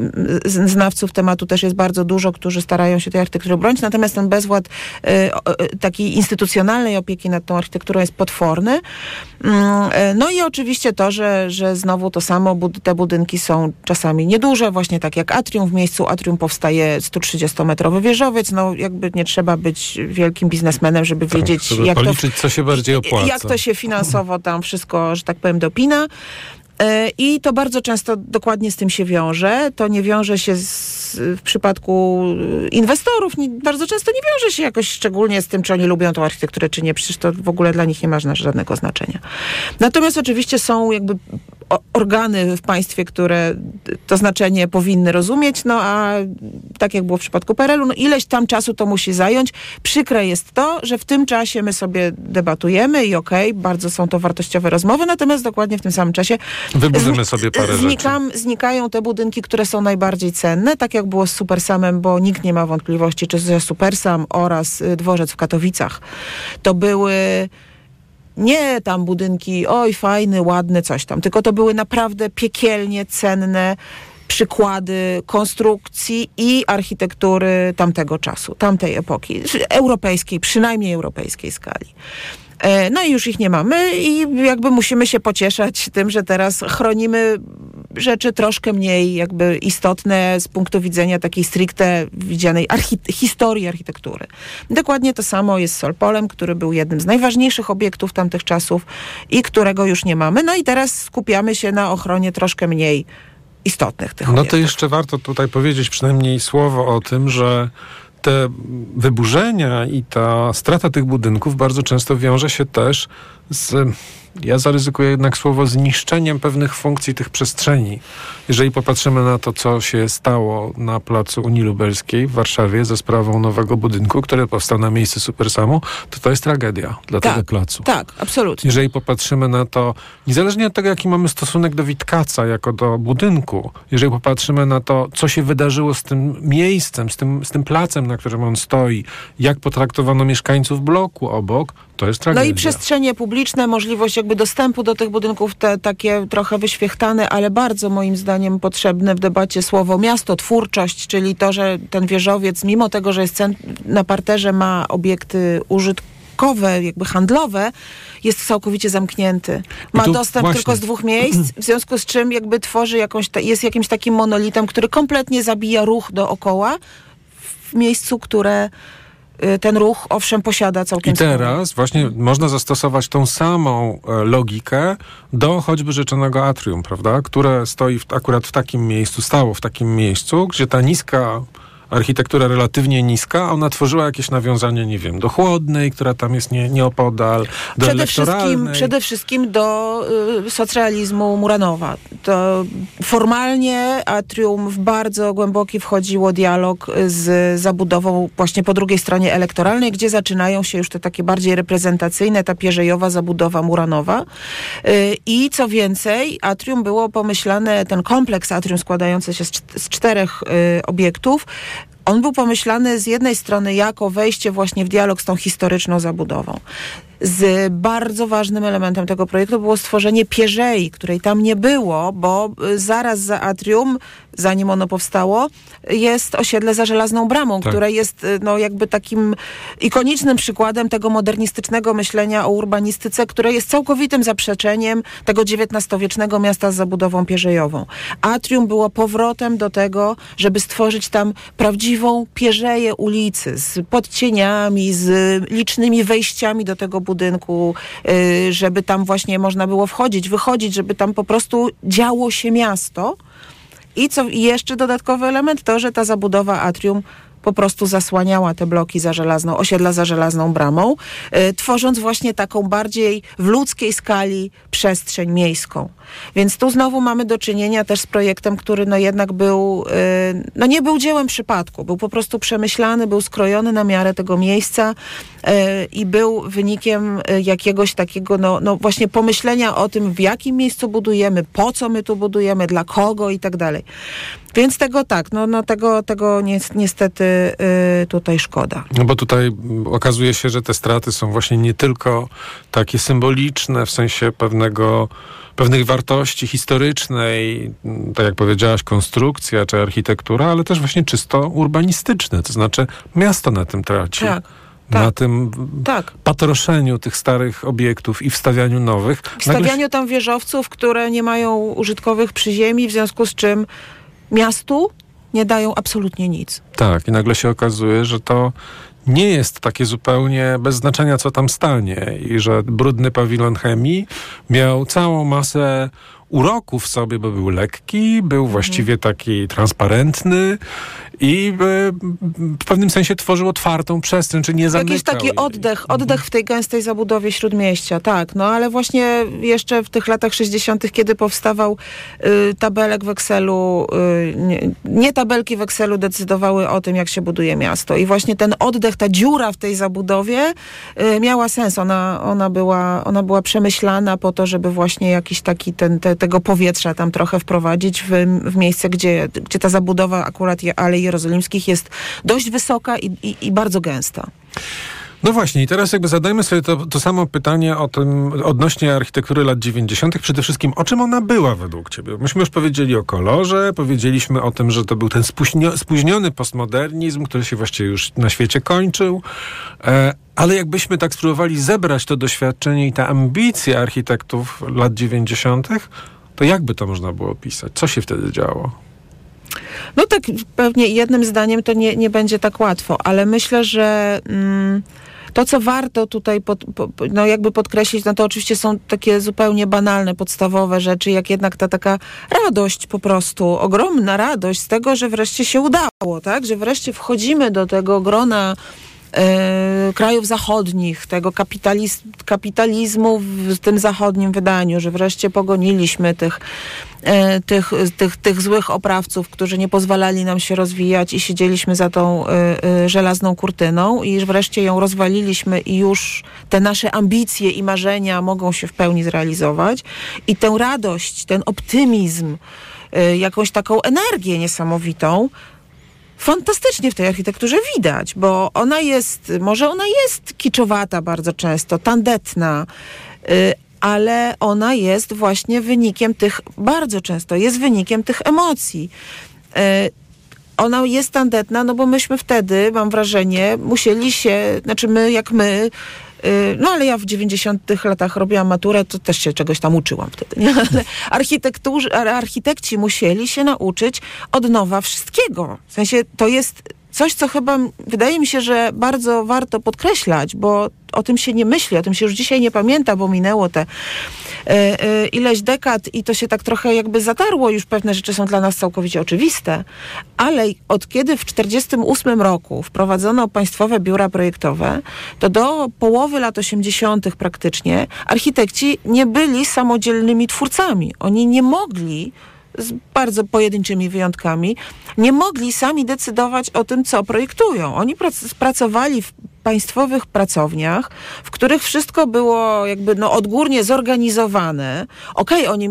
znawców tematu też jest bardzo dużo, którzy starają się tej architektury bronić, natomiast ten bezwład y, y, takiej instytucjonalnej opieki nad tą architekturą jest potworny. Mm, e, no i oczywiście to, że, że znowu to samo, te budynki są czasami nieduże, właśnie tak jak atrium. W miejscu atrium powstaje 130-metrowy wieżowiec. No jakby nie trzeba być wielkim biznesmenem, żeby tak, wiedzieć, żeby jak policzyć, to, co się bardziej opłaca. Jak to się finansowo tam wszystko, że tak powiem, dopina. E, I to bardzo często dokładnie z tym się wiąże. To nie wiąże się z, w przypadku e, inwestorów, nie, bardzo często nie wiąże się jakoś szczególnie z tym, czy oni lubią tą architekturę, czy nie. Przecież to w ogóle dla nich nie ma żadnego znaczenia. Natomiast oczywiście są jakby organy w państwie, które to znaczenie powinny rozumieć, no a tak jak było w przypadku PRL-u, no ileś tam czasu to musi zająć. Przykre jest to, że w tym czasie my sobie debatujemy i okej, okay, bardzo są to wartościowe rozmowy, natomiast dokładnie w tym samym czasie Wyburzymy sobie parę znikam. Znikają te budynki, które są najbardziej cenne, tak jak było z Supersamem, bo nikt nie ma wątpliwości, czy ze Supersam oraz y, dworzec w Katowicach. To były nie tam budynki, oj fajny, ładny, coś tam, tylko to były naprawdę piekielnie cenne przykłady konstrukcji i architektury tamtego czasu, tamtej epoki, europejskiej, przynajmniej europejskiej skali. E, no i już ich nie mamy i jakby musimy się pocieszać tym, że teraz chronimy rzeczy troszkę mniej jakby istotne z punktu widzenia takiej stricte widzianej archi historii architektury. Dokładnie to samo jest z Solpolem, który był jednym z najważniejszych obiektów tamtych czasów i którego już nie mamy. No i teraz skupiamy się na ochronie troszkę mniej istotnych tych No obiektów. to jeszcze warto tutaj powiedzieć przynajmniej słowo o tym, że te wyburzenia i ta strata tych budynków bardzo często wiąże się też z ja zaryzykuję jednak słowo zniszczeniem pewnych funkcji tych przestrzeni. Jeżeli popatrzymy na to, co się stało na placu Unii Lubelskiej w Warszawie ze sprawą nowego budynku, który powstał na miejsce Supersamu, to to jest tragedia dla tak, tego placu. Tak, absolutnie. Jeżeli popatrzymy na to, niezależnie od tego, jaki mamy stosunek do Witkaca jako do budynku, jeżeli popatrzymy na to, co się wydarzyło z tym miejscem, z tym, z tym placem, na którym on stoi, jak potraktowano mieszkańców bloku obok, to jest tragedia. No i przestrzenie publiczne, możliwość jakby dostępu do tych budynków, te takie trochę wyświechtane, ale bardzo moim zdaniem potrzebne w debacie słowo miasto, twórczość, czyli to, że ten wieżowiec, mimo tego, że jest na parterze, ma obiekty użytkowe, jakby handlowe, jest całkowicie zamknięty. Ma dostęp właśnie. tylko z dwóch miejsc, w związku z czym jakby tworzy jakąś, jest jakimś takim monolitem, który kompletnie zabija ruch dookoła w miejscu, które ten ruch owszem posiada całkiem I teraz właśnie można zastosować tą samą e, logikę do choćby rzeczonego atrium, prawda? Które stoi w, akurat w takim miejscu, stało w takim miejscu, gdzie ta niska architektura relatywnie niska, ona tworzyła jakieś nawiązanie, nie wiem, do chłodnej, która tam jest nie, nieopodal, do przede wszystkim, przede wszystkim do y, socrealizmu Muranowa. To formalnie Atrium w bardzo głęboki wchodziło dialog z zabudową właśnie po drugiej stronie elektoralnej, gdzie zaczynają się już te takie bardziej reprezentacyjne, ta pierzejowa zabudowa Muranowa. Y, I co więcej, Atrium było pomyślane, ten kompleks Atrium składający się z, z czterech y, obiektów, on był pomyślany z jednej strony jako wejście właśnie w dialog z tą historyczną zabudową. Z bardzo ważnym elementem tego projektu było stworzenie pierzei, której tam nie było, bo y, zaraz za atrium, zanim ono powstało, jest osiedle za żelazną bramą, tak. które jest y, no, jakby takim ikonicznym przykładem tego modernistycznego myślenia o urbanistyce, które jest całkowitym zaprzeczeniem tego XIX-wiecznego miasta z zabudową pierzejową. Atrium było powrotem do tego, żeby stworzyć tam prawdziwą pierzeję ulicy z podcieniami, z licznymi wejściami do tego budynku budynku, y, żeby tam właśnie można było wchodzić, wychodzić, żeby tam po prostu działo się miasto. I co i jeszcze dodatkowy element to, że ta zabudowa atrium po prostu zasłaniała te bloki za żelazną, osiedla za żelazną bramą, y, tworząc właśnie taką bardziej w ludzkiej skali przestrzeń miejską. Więc tu znowu mamy do czynienia też z projektem, który no jednak był, y, no nie był dziełem przypadku, był po prostu przemyślany, był skrojony na miarę tego miejsca y, i był wynikiem jakiegoś takiego, no, no właśnie pomyślenia o tym, w jakim miejscu budujemy, po co my tu budujemy, dla kogo i tak dalej. Więc tego tak, no, no tego, tego niestety yy, tutaj szkoda. No bo tutaj okazuje się, że te straty są właśnie nie tylko takie symboliczne w sensie pewnego pewnych wartości historycznej, tak jak powiedziałaś, konstrukcja czy architektura, ale też właśnie czysto urbanistyczne, to znaczy miasto na tym traci. Tak na tak. tym tak. patroszeniu tych starych obiektów i wstawianiu nowych. Wstawianiu Nagle... tam wieżowców, które nie mają użytkowych przyziemi, w związku z czym miastu nie dają absolutnie nic. Tak, i nagle się okazuje, że to nie jest takie zupełnie bez znaczenia, co tam stanie i że brudny pawilon chemii miał całą masę uroku w sobie, bo był lekki, był właściwie taki transparentny i e, w pewnym sensie tworzył otwartą przestrzeń, czy nie zamykał Jakiś taki oddech, oddech w tej gęstej zabudowie śródmieścia, tak. No ale właśnie jeszcze w tych latach 60., kiedy powstawał y, tabelek w Excelu, y, nie, nie tabelki w Excelu decydowały o tym, jak się buduje miasto. I właśnie ten oddech, ta dziura w tej zabudowie y, miała sens. Ona, ona, była, ona była przemyślana po to, żeby właśnie jakiś taki ten, te, tego powietrza tam trochę wprowadzić w, w miejsce, gdzie, gdzie ta zabudowa akurat je, Jerozolimskich jest dość wysoka i, i, i bardzo gęsta. No właśnie, i teraz jakby zadajmy sobie to, to samo pytanie o tym odnośnie architektury lat 90. Przede wszystkim, o czym ona była według ciebie? Myśmy już powiedzieli o kolorze, powiedzieliśmy o tym, że to był ten spóźnio, spóźniony postmodernizm, który się właściwie już na świecie kończył. E, ale jakbyśmy tak spróbowali zebrać to doświadczenie i te ambicje architektów lat 90., to jakby to można było opisać? Co się wtedy działo? No tak, pewnie jednym zdaniem to nie, nie będzie tak łatwo, ale myślę, że mm, to, co warto tutaj pod, po, no jakby podkreślić, no to oczywiście są takie zupełnie banalne, podstawowe rzeczy, jak jednak ta taka radość po prostu, ogromna radość z tego, że wreszcie się udało, tak? Że wreszcie wchodzimy do tego grona krajów zachodnich, tego kapitaliz kapitalizmu w tym zachodnim wydaniu, że wreszcie pogoniliśmy tych, e, tych, tych, tych złych oprawców, którzy nie pozwalali nam się rozwijać i siedzieliśmy za tą e, e, żelazną kurtyną i wreszcie ją rozwaliliśmy i już te nasze ambicje i marzenia mogą się w pełni zrealizować. I tę radość, ten optymizm, e, jakąś taką energię niesamowitą, fantastycznie w tej architekturze widać, bo ona jest, może ona jest kiczowata bardzo często, tandetna, y, ale ona jest właśnie wynikiem tych, bardzo często jest wynikiem tych emocji. Y, ona jest tandetna, no bo myśmy wtedy, mam wrażenie, musieli się, znaczy my jak my, no ale ja w 90 latach robiłam maturę, to też się czegoś tam uczyłam wtedy, nie? Ale architekci musieli się nauczyć od nowa wszystkiego. W sensie to jest coś, co chyba wydaje mi się, że bardzo warto podkreślać, bo o tym się nie myśli, o tym się już dzisiaj nie pamięta, bo minęło te ileś dekad i to się tak trochę jakby zatarło, już pewne rzeczy są dla nas całkowicie oczywiste, ale od kiedy w 1948 roku wprowadzono państwowe biura projektowe, to do połowy lat 80. praktycznie architekci nie byli samodzielnymi twórcami. Oni nie mogli z bardzo pojedynczymi wyjątkami, nie mogli sami decydować o tym, co projektują. Oni prac- pracowali w państwowych pracowniach, w których wszystko było jakby no, odgórnie zorganizowane. Okej, oni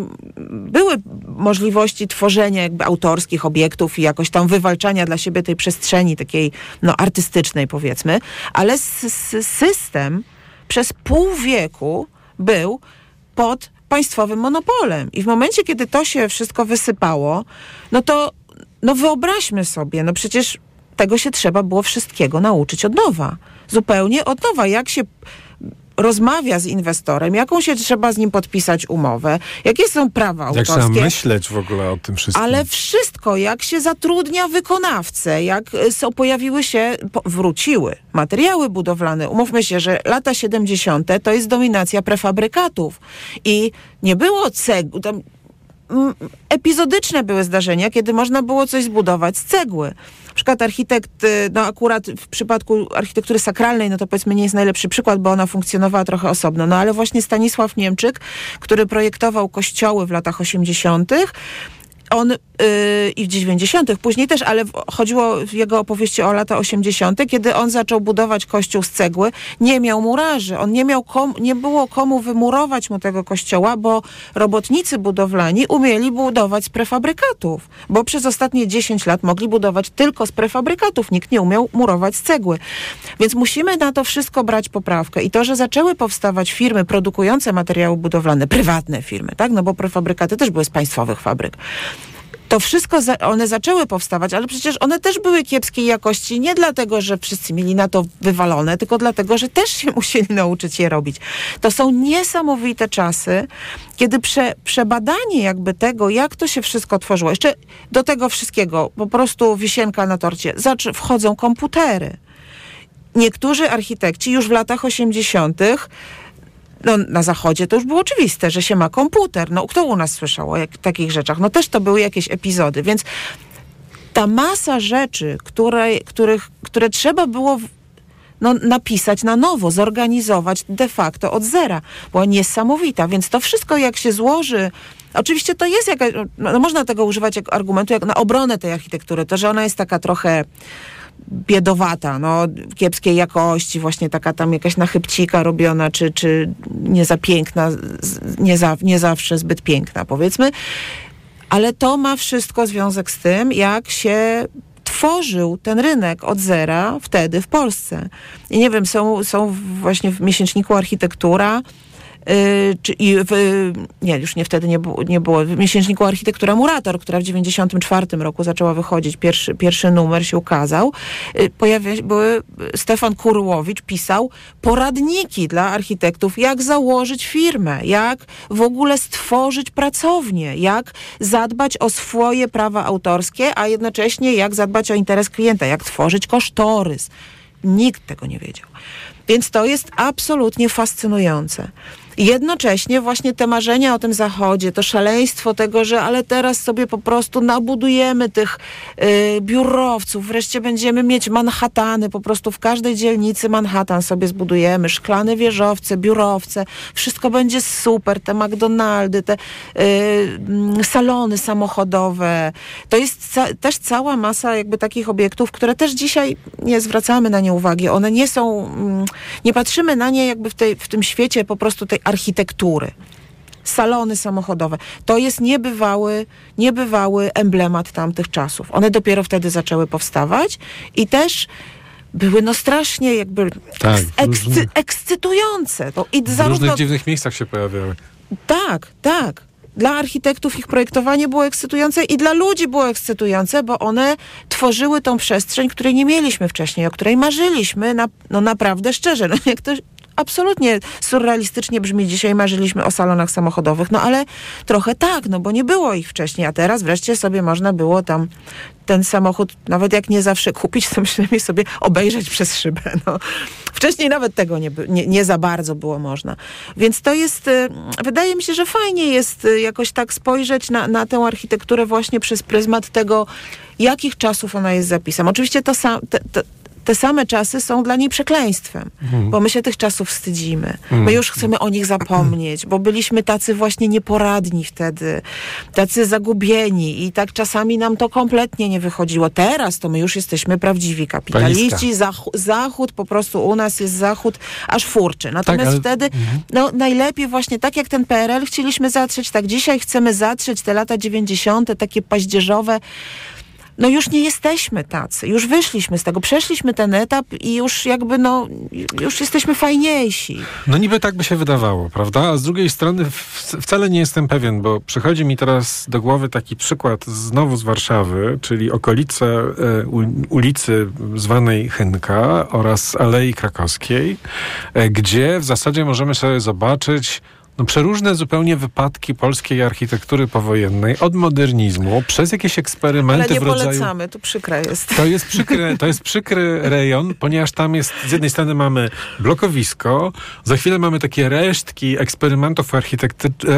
były możliwości tworzenia jakby autorskich obiektów i jakoś tam wywalczania dla siebie tej przestrzeni takiej no, artystycznej powiedzmy, ale system przez pół wieku był pod państwowym monopolem. I w momencie, kiedy to się wszystko wysypało, no to no wyobraźmy sobie, no przecież tego się trzeba było wszystkiego nauczyć od nowa. Zupełnie od nowa. Jak się rozmawia z inwestorem, jaką się trzeba z nim podpisać umowę, jakie są prawa Jak trzeba autorskie. myśleć w ogóle o tym wszystkim? Ale wszystko, jak się zatrudnia wykonawcę, jak y, są, pojawiły się, po, wróciły materiały budowlane. Umówmy się, że lata 70. to jest dominacja prefabrykatów i nie było cegł. Tam, mm, epizodyczne były zdarzenia, kiedy można było coś zbudować z cegły. Na przykład architekt, y, no akurat w przypadku architektury sakralnej, no to powiedzmy nie jest najlepszy przykład, bo ona funkcjonowała trochę osobno, no ale właśnie Stanisław Niemczyk, który projektował kościoły w latach 80., on yy, i w 90. później też, ale chodziło w jego opowieści o lata 80., kiedy on zaczął budować kościół z cegły, nie miał murarzy. On nie miał kom, nie było komu wymurować mu tego kościoła, bo robotnicy budowlani umieli budować z prefabrykatów, bo przez ostatnie 10 lat mogli budować tylko z prefabrykatów. Nikt nie umiał murować z cegły. Więc musimy na to wszystko brać poprawkę. I to, że zaczęły powstawać firmy produkujące materiały budowlane, prywatne firmy, tak? No bo prefabrykaty też były z państwowych fabryk to wszystko, za, one zaczęły powstawać, ale przecież one też były kiepskiej jakości, nie dlatego, że wszyscy mieli na to wywalone, tylko dlatego, że też się musieli nauczyć je robić. To są niesamowite czasy, kiedy prze, przebadanie jakby tego, jak to się wszystko tworzyło, jeszcze do tego wszystkiego, po prostu wisienka na torcie, wchodzą komputery. Niektórzy architekci już w latach 80 no, na zachodzie to już było oczywiste, że się ma komputer. No, kto u nas słyszał o jak, takich rzeczach? No też to były jakieś epizody, więc ta masa rzeczy, które, których, które trzeba było no, napisać na nowo, zorganizować de facto od zera, była niesamowita. Więc to wszystko jak się złoży, oczywiście to jest jakaś, no, można tego używać jako argumentu, jak na obronę tej architektury, to, że ona jest taka trochę biedowata, no, kiepskiej jakości, właśnie taka tam jakaś nachybcika robiona, czy, czy nie za piękna, nie, za, nie zawsze zbyt piękna, powiedzmy. Ale to ma wszystko związek z tym, jak się tworzył ten rynek od zera wtedy w Polsce. I nie wiem, są, są właśnie w miesięczniku architektura czy, i w, nie, już nie wtedy nie, było, nie było, w miesięczniku Architektura Murator, która w 94 roku zaczęła wychodzić, pierwszy, pierwszy numer się ukazał, y, pojawia, były, Stefan Kurłowicz pisał poradniki dla architektów, jak założyć firmę, jak w ogóle stworzyć pracownię, jak zadbać o swoje prawa autorskie, a jednocześnie jak zadbać o interes klienta, jak tworzyć kosztorys. Nikt tego nie wiedział. Więc to jest absolutnie fascynujące. Jednocześnie właśnie te marzenia o tym zachodzie, to szaleństwo tego, że ale teraz sobie po prostu nabudujemy tych y, biurowców, wreszcie będziemy mieć Manhattany, po prostu w każdej dzielnicy Manhattan sobie zbudujemy, szklane wieżowce, biurowce, wszystko będzie super, te McDonaldy, te y, salony samochodowe. To jest ca też cała masa jakby takich obiektów, które też dzisiaj nie zwracamy na nie uwagi. One nie są, mm, nie patrzymy na nie jakby w, tej, w tym świecie po prostu tej architektury. Salony samochodowe. To jest niebywały, niebywały emblemat tamtych czasów. One dopiero wtedy zaczęły powstawać i też były no strasznie jakby tak, ekscy ekscytujące. To i w zarówno... różnych dziwnych miejscach się pojawiały. Tak, tak. Dla architektów ich projektowanie było ekscytujące i dla ludzi było ekscytujące, bo one tworzyły tą przestrzeń, której nie mieliśmy wcześniej, o której marzyliśmy, na, no naprawdę szczerze. No, jak to absolutnie surrealistycznie brzmi. Dzisiaj marzyliśmy o salonach samochodowych, no ale trochę tak, no bo nie było ich wcześniej, a teraz wreszcie sobie można było tam ten samochód, nawet jak nie zawsze kupić, to przynajmniej sobie obejrzeć przez szybę. No. Wcześniej nawet tego nie, nie, nie za bardzo było można. Więc to jest, y, wydaje mi się, że fajnie jest y, jakoś tak spojrzeć na, na tę architekturę właśnie przez pryzmat tego, jakich czasów ona jest zapisem. Oczywiście to, sam, te same czasy są dla niej przekleństwem, mhm. bo my się tych czasów wstydzimy. Mhm. My już chcemy o nich zapomnieć, bo byliśmy tacy właśnie nieporadni wtedy, tacy zagubieni i tak czasami nam to kompletnie nie wychodziło. Teraz to my już jesteśmy prawdziwi kapitaliści, zach zachód, po prostu u nas jest zachód aż furczy. Natomiast tak, ale... wtedy mhm. no, najlepiej właśnie tak jak ten PRL chcieliśmy zatrzeć, tak dzisiaj chcemy zatrzeć te lata 90., takie paździerzowe, no już nie jesteśmy tacy, już wyszliśmy z tego, przeszliśmy ten etap i już jakby no, już jesteśmy fajniejsi. No niby tak by się wydawało, prawda? A z drugiej strony wcale nie jestem pewien, bo przychodzi mi teraz do głowy taki przykład znowu z Warszawy, czyli okolice e, ulicy zwanej Chynka oraz Alei Krakowskiej, e, gdzie w zasadzie możemy sobie zobaczyć no, przeróżne zupełnie wypadki polskiej architektury powojennej, od modernizmu, przez jakieś eksperymenty Ale nie w rodzaju... polecamy, to przykre jest. To jest przykry, to jest przykry rejon, ponieważ tam jest, z jednej strony mamy blokowisko, za chwilę mamy takie resztki eksperymentów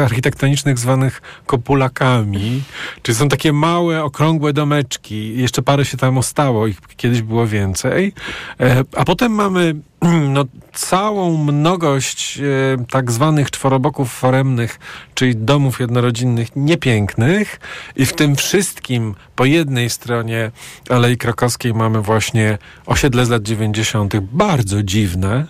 architektonicznych zwanych kopulakami, czyli są takie małe, okrągłe domeczki, jeszcze parę się tam ostało, ich kiedyś było więcej, e, a potem mamy no, całą mnogość e, tak zwanych czworoboków foremnych, czyli domów jednorodzinnych niepięknych i w tym wszystkim po jednej stronie Alei Krakowskiej mamy właśnie osiedle z lat 90. bardzo dziwne,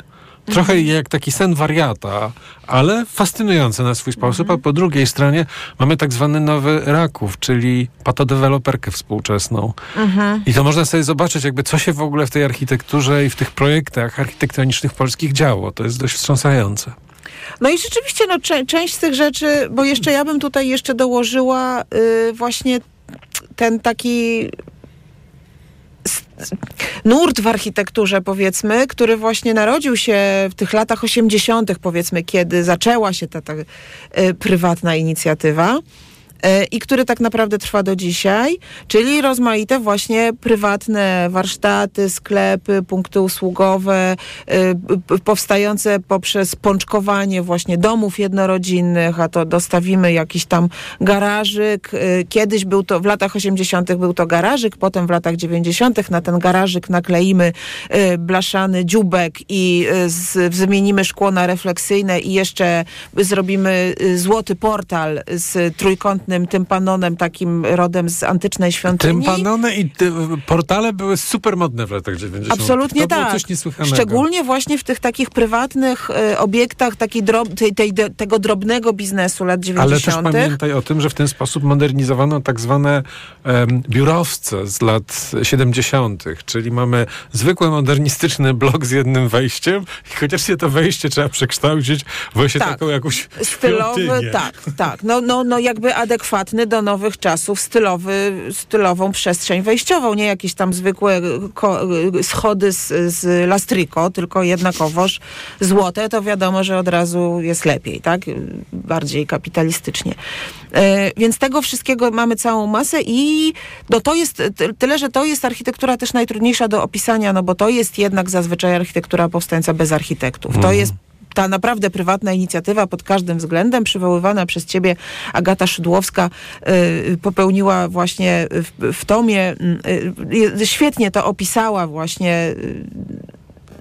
Trochę mhm. jak taki sen wariata, ale fascynujący na swój sposób. A po drugiej stronie mamy tak zwany nowy Raków, czyli patodeweloperkę współczesną. Mhm. I to można sobie zobaczyć, jakby co się w ogóle w tej architekturze i w tych projektach architektonicznych polskich działo. To jest dość wstrząsające. No i rzeczywiście no, część z tych rzeczy, bo jeszcze ja bym tutaj jeszcze dołożyła y, właśnie ten taki nurt w architekturze, powiedzmy, który właśnie narodził się w tych latach 80., powiedzmy, kiedy zaczęła się ta, ta y, prywatna inicjatywa. E, i który tak naprawdę trwa do dzisiaj, czyli rozmaite właśnie prywatne warsztaty, sklepy, punkty usługowe, e, powstające poprzez pączkowanie właśnie domów jednorodzinnych, a to dostawimy jakiś tam garażyk. E, Kiedyś był to, w latach 80. był to garażyk, potem w latach 90. na ten garażyk nakleimy blaszany dziubek i zmienimy szkło na refleksyjne i jeszcze zrobimy złoty portal z trójkątnym tympanonem, takim rodem z antycznej świątyni. Tympanony i ty, portale były super modne w latach 90. Absolutnie to tak. Szczególnie właśnie w tych takich prywatnych e, obiektach takiej drob, tej, tej, tego drobnego biznesu lat 90. Ale też pamiętaj o tym, że w ten sposób modernizowano tak zwane em, biurowce z lat 70., czyli mamy zwykły modernistyczny blok z jednym wejściem i chociaż się to wejście trzeba przekształcić w właśnie Tak. taką jakąś Stylowy, świątynię. tak, tak. No, no, no jakby adekwatny do nowych czasów, stylowy, stylową przestrzeń wejściową, nie jakieś tam zwykłe schody z, z lastriko, tylko jednakowoż złote, to wiadomo, że od razu jest lepiej, tak? Bardziej kapitalistycznie. E, więc tego wszystkiego mamy całą masę i no to jest, ty- tyle, że to jest architektura też najtrudniejsza do opisania, no bo to jest jednak zazwyczaj architektura powstająca bez architektów. To jest ta naprawdę prywatna inicjatywa pod każdym względem, przywoływana przez ciebie Agata Szydłowska, y, popełniła właśnie w, w tomie, y, y, świetnie to opisała właśnie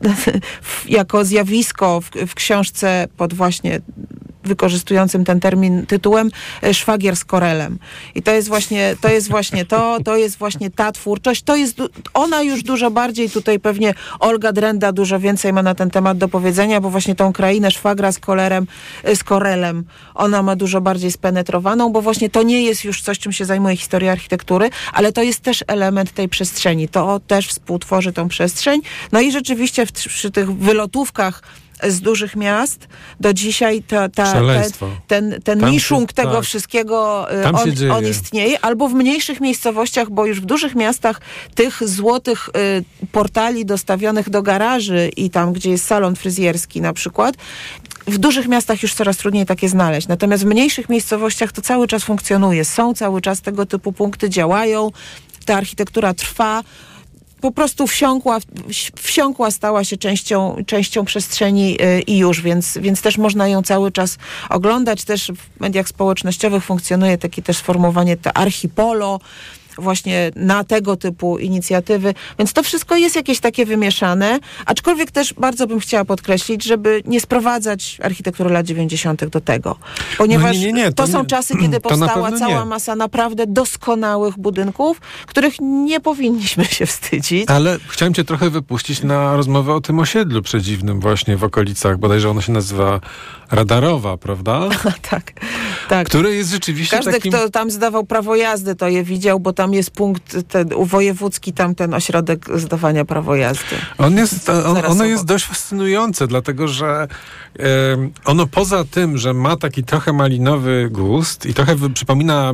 jako zjawisko w, w książce pod właśnie wykorzystującym ten termin tytułem e, Szwagier z Korelem. I to jest właśnie to, jest właśnie to, to jest właśnie ta twórczość. To jest, ona już dużo bardziej, tutaj pewnie Olga Drenda dużo więcej ma na ten temat do powiedzenia, bo właśnie tą krainę szwagra z kolerem, e, z Korelem, ona ma dużo bardziej spenetrowaną, bo właśnie to nie jest już coś, czym się zajmuje historia architektury, ale to jest też element tej przestrzeni. To też współtworzy tą przestrzeń. No i rzeczywiście w, przy tych wylotówkach z dużych miast do dzisiaj ta, ta, ten, ten, ten Tam się- tego tak. wszystkiego się on, on istnieje, albo w mniejszych miejscowościach, bo już w dużych miastach tych złotych y, portali dostawionych do garaży i tam, gdzie jest salon fryzjerski na przykład, w dużych miastach już coraz trudniej takie znaleźć. Natomiast w mniejszych miejscowościach to cały czas funkcjonuje. Są cały czas tego typu punkty, działają, ta architektura trwa po prostu wsiąkła, wsiąkła stała się częścią, częścią przestrzeni y, i już, więc, więc też można ją cały czas oglądać. Też w mediach społecznościowych funkcjonuje takie też sformułowanie te archipolo, właśnie na tego typu inicjatywy. Więc to wszystko jest jakieś takie wymieszane, aczkolwiek też bardzo bym chciała podkreślić, żeby nie sprowadzać architektury lat 90. do tego. Ponieważ No nie, nie, nie, to, to są czasy, kiedy powstała cała masa naprawdę doskonałych budynków, których nie powinniśmy się wstydzić. Ale chciałem cię trochę wypuścić na rozmowę o tym osiedlu przedziwnym właśnie w okolicach, bodajże ono się nazywa Radarowa, prawda? tak, tak. Które jest rzeczywiście Każdy, takim... kto tam zdawał prawo jazdy, to je widział, bo tam jest punkt ten, wojewódzki, tam ten ośrodek zdawania prawo jazdy. On jest, on, ono jest dość fascynujące, dlatego że em, ono poza tym, że ma taki trochę malinowy gust i trochę przypomina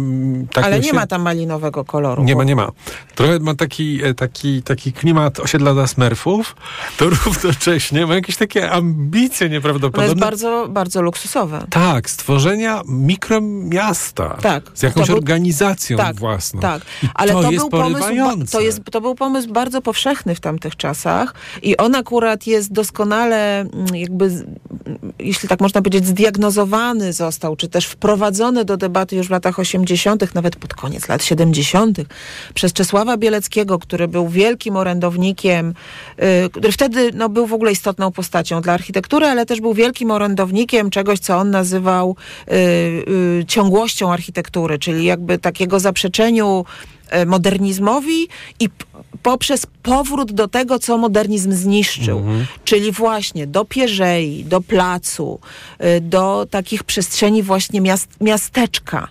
taki Ale nie ma tam malinowego koloru. Nie ma, nie ma. Trochę ma taki, e, taki, taki klimat osiedla dla smerfów, to równocześnie ma jakieś takie ambicje nieprawdopodobne. jest bardzo, bardzo luksusowe. Tak, stworzenia mikromiasta. Tak. Z jakąś To organizacją Tak, własną. tak. Ale to, to, jest był pomysł, to, jest, to był pomysł bardzo powszechny w tamtych czasach i on akurat jest doskonale mm, jakby, jeśli tak można powiedzieć, zdiagnozowany został, czy też wprowadzony do debaty już w latach 80., nawet pod koniec lat 70., przez Czesława Bieleckiego, który był wielkim orędownikiem, y, który wtedy no, był w ogóle istotną postacią dla architektury, ale też był wielkim orędownikiem czegoś, co on nazywał y, y, ciągłością architektury, czyli jakby takiego zaprzeczeniu e, modernizmowi i poprzez powrót do tego, co modernizm zniszczył, czyli właśnie do pierzei, do placu, y, do takich przestrzeni właśnie miast, miasteczka.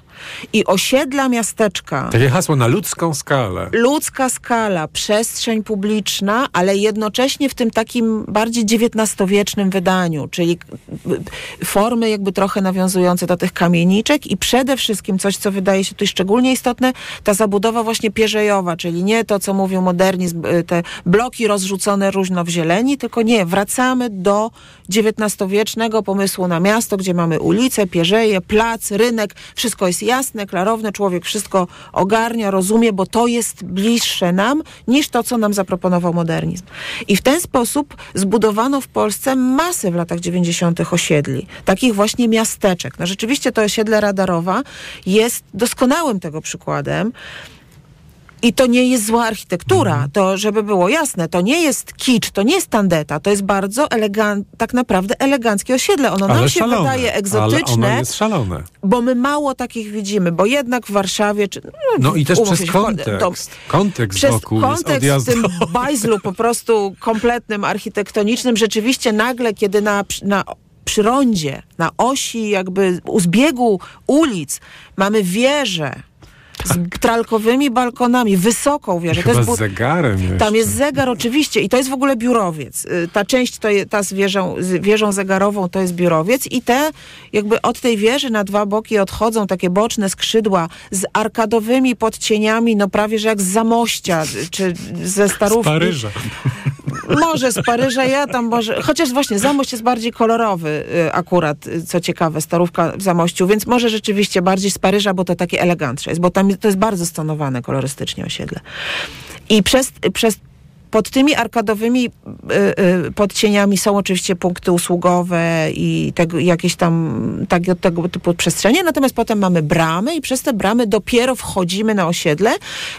I osiedla miasteczka Takie hasło na ludzką skalę. ludzka skala, przestrzeń publiczna, ale jednocześnie w tym takim bardziej XIX-wiecznym wydaniu, czyli y, formy jakby trochę nawiązujące do tych kamieniczek i przede wszystkim coś, co wydaje się tutaj szczególnie istotne, ta zabudowa właśnie pierzejowa, czyli nie to, co mówił modernizm, y, te bloki rozrzucone różno w zieleni, tylko nie, wracamy do XIX-wiecznego pomysłu na miasto, gdzie mamy ulice, pierzeje, plac, rynek, wszystko jest jasne, klarowne, człowiek wszystko ogarnia, rozumie, bo to jest bliższe nam niż to, co nam zaproponował modernizm. I w ten sposób zbudowano w Polsce masę w latach 90. osiedli, takich właśnie miasteczek. No rzeczywiście to osiedle Radarowa jest doskonałym tego przykładem. I to nie jest zła architektura, Mhm. to żeby było jasne, to nie jest kicz, to nie jest tandeta, to jest bardzo elegant, tak naprawdę eleganckie osiedle. Ono nam Ale się szalone. wydaje Ale egzotyczne, ono jest szalone. bo my mało takich widzimy, bo jednak w Warszawie... Czy, No i też przez się, to- kontekst. Kontekst przez wokół jest kontekst w odjazdowy. tym bajzlu po prostu kompletnym, architektonicznym, rzeczywiście nagle, kiedy na, na przy rondzie, na osi jakby u zbiegu ulic mamy wieżę z tralkowymi balkonami, wysoką wieżę. Chyba bu- z zegarem jeszcze. tam jest zegar oczywiście i to jest w ogóle biurowiec. Y, Ta część, to je, ta z wieżą, z wieżą zegarową to jest biurowiec i te jakby od tej wieży na dwa boki odchodzą takie boczne skrzydła z arkadowymi podcieniami, no prawie że jak z Zamościa czy ze Z Starówki. Paryża. Może z Paryża, ja tam może... Chociaż właśnie Zamość jest bardziej kolorowy y, akurat, y, co ciekawe, Starówka w Zamościu, więc może rzeczywiście bardziej z Paryża, bo to takie elegantsze jest, bo tam to jest bardzo stonowane kolorystycznie osiedle. I przez, przez pod tymi arkadowymi y, podcieniami są oczywiście punkty usługowe i tego, jakieś tam tak, tego typu przestrzenie, natomiast potem mamy bramy i przez te bramy dopiero wchodzimy na osiedle,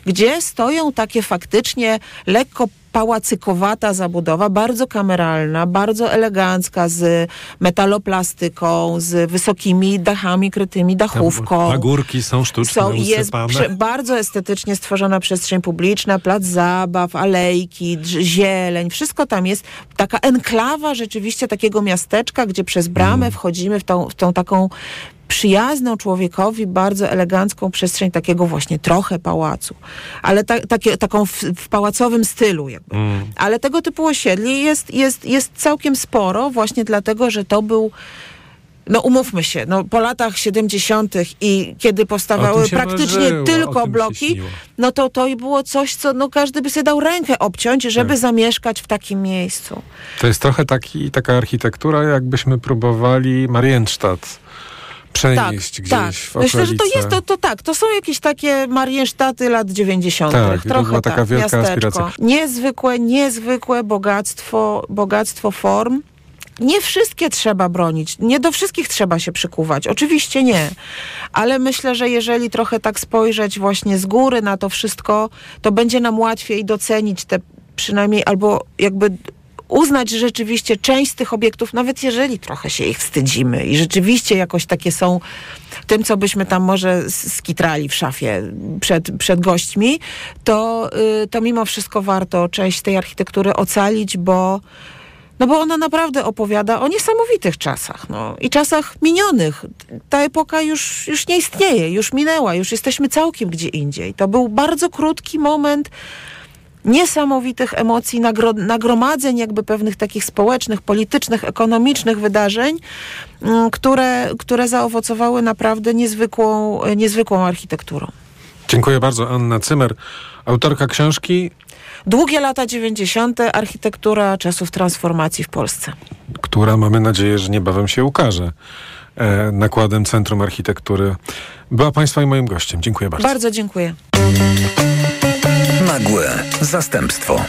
gdzie stoją takie faktycznie lekko pałacykowata zabudowa, bardzo kameralna, bardzo elegancka, z metaloplastyką, z wysokimi dachami krytymi dachówką. Pagórki są sztucznie Są, jest prze, bardzo estetycznie stworzona przestrzeń publiczna, plac zabaw, alejki, zieleń, wszystko tam jest. Taka enklawa rzeczywiście takiego miasteczka, gdzie przez bramę Mm. wchodzimy w tą, w tą taką przyjazną człowiekowi, bardzo elegancką przestrzeń takiego właśnie trochę pałacu, ale ta, takie, taką w, w pałacowym stylu jakby. Mm. Ale tego typu osiedli jest, jest, jest całkiem sporo właśnie dlatego, że to był no umówmy się, no po latach 70. i kiedy powstawały praktycznie marzyło, tylko bloki, no to to i było coś, co no każdy by sobie dał rękę obciąć, żeby zamieszkać w takim miejscu. To jest trochę taki, taka architektura, jakbyśmy próbowali Marienstadt przenieść tak, gdzieś tak. w Myślę, że to okolice. jest to, to tak. To są jakieś takie Mariensztaty lat 90. Tak, to Trochę była taka tak, wielka miasteczko. aspiracja. Niezwykłe, niezwykłe bogactwo, bogactwo form. Nie wszystkie trzeba bronić, nie do wszystkich trzeba się przykuwać, oczywiście nie, ale myślę, że jeżeli trochę tak spojrzeć właśnie z góry na to wszystko, to będzie nam łatwiej docenić te przynajmniej albo jakby uznać, że rzeczywiście część z tych obiektów, nawet jeżeli trochę się ich wstydzimy i rzeczywiście jakoś takie są tym, co byśmy tam może skitrali w szafie przed, przed gośćmi, to, y, to mimo wszystko warto część tej architektury ocalić, bo no bo ona naprawdę opowiada o niesamowitych czasach, no i czasach minionych. Ta epoka już, już nie istnieje, już minęła, już jesteśmy całkiem gdzie indziej. To był bardzo krótki moment niesamowitych emocji, nagro, nagromadzeń jakby pewnych takich społecznych, politycznych, ekonomicznych wydarzeń, mm, które, które zaowocowały naprawdę niezwykłą, e, niezwykłą architekturą. Dziękuję bardzo. Anna Cymer, autorka książki, Długie lata 90. architektura czasów transformacji w Polsce. która mamy nadzieję, że niebawem się ukaże e, nakładem Centrum Architektury. Była Państwa i moim gościem. Dziękuję bardzo. Bardzo dziękuję. Nagłe zastępstwo.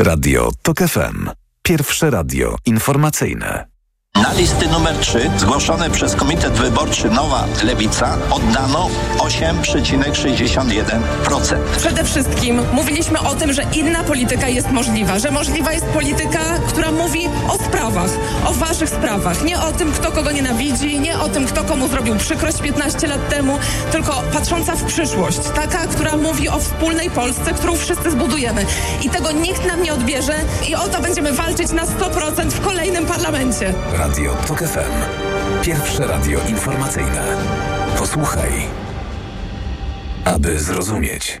Radio TOK FM. Pierwsze radio informacyjne. Na listy numer 3 zgłoszone przez Komitet Wyborczy Nowa Lewica oddano 8,61%. Przede wszystkim mówiliśmy o tym, że inna polityka jest możliwa, że możliwa jest polityka, która mówi o sprawach, o waszych sprawach, nie o tym, kto kogo nienawidzi, nie o tym, kto komu zrobił przykrość 15 lat temu, tylko patrząca w przyszłość, taka, która mówi o wspólnej Polsce, którą wszyscy zbudujemy. I tego nikt nam nie odbierze i o to będziemy walczyć na 100% w kolejnym parlamencie. Radio TOK FM. Pierwsze radio informacyjne. Posłuchaj, aby zrozumieć.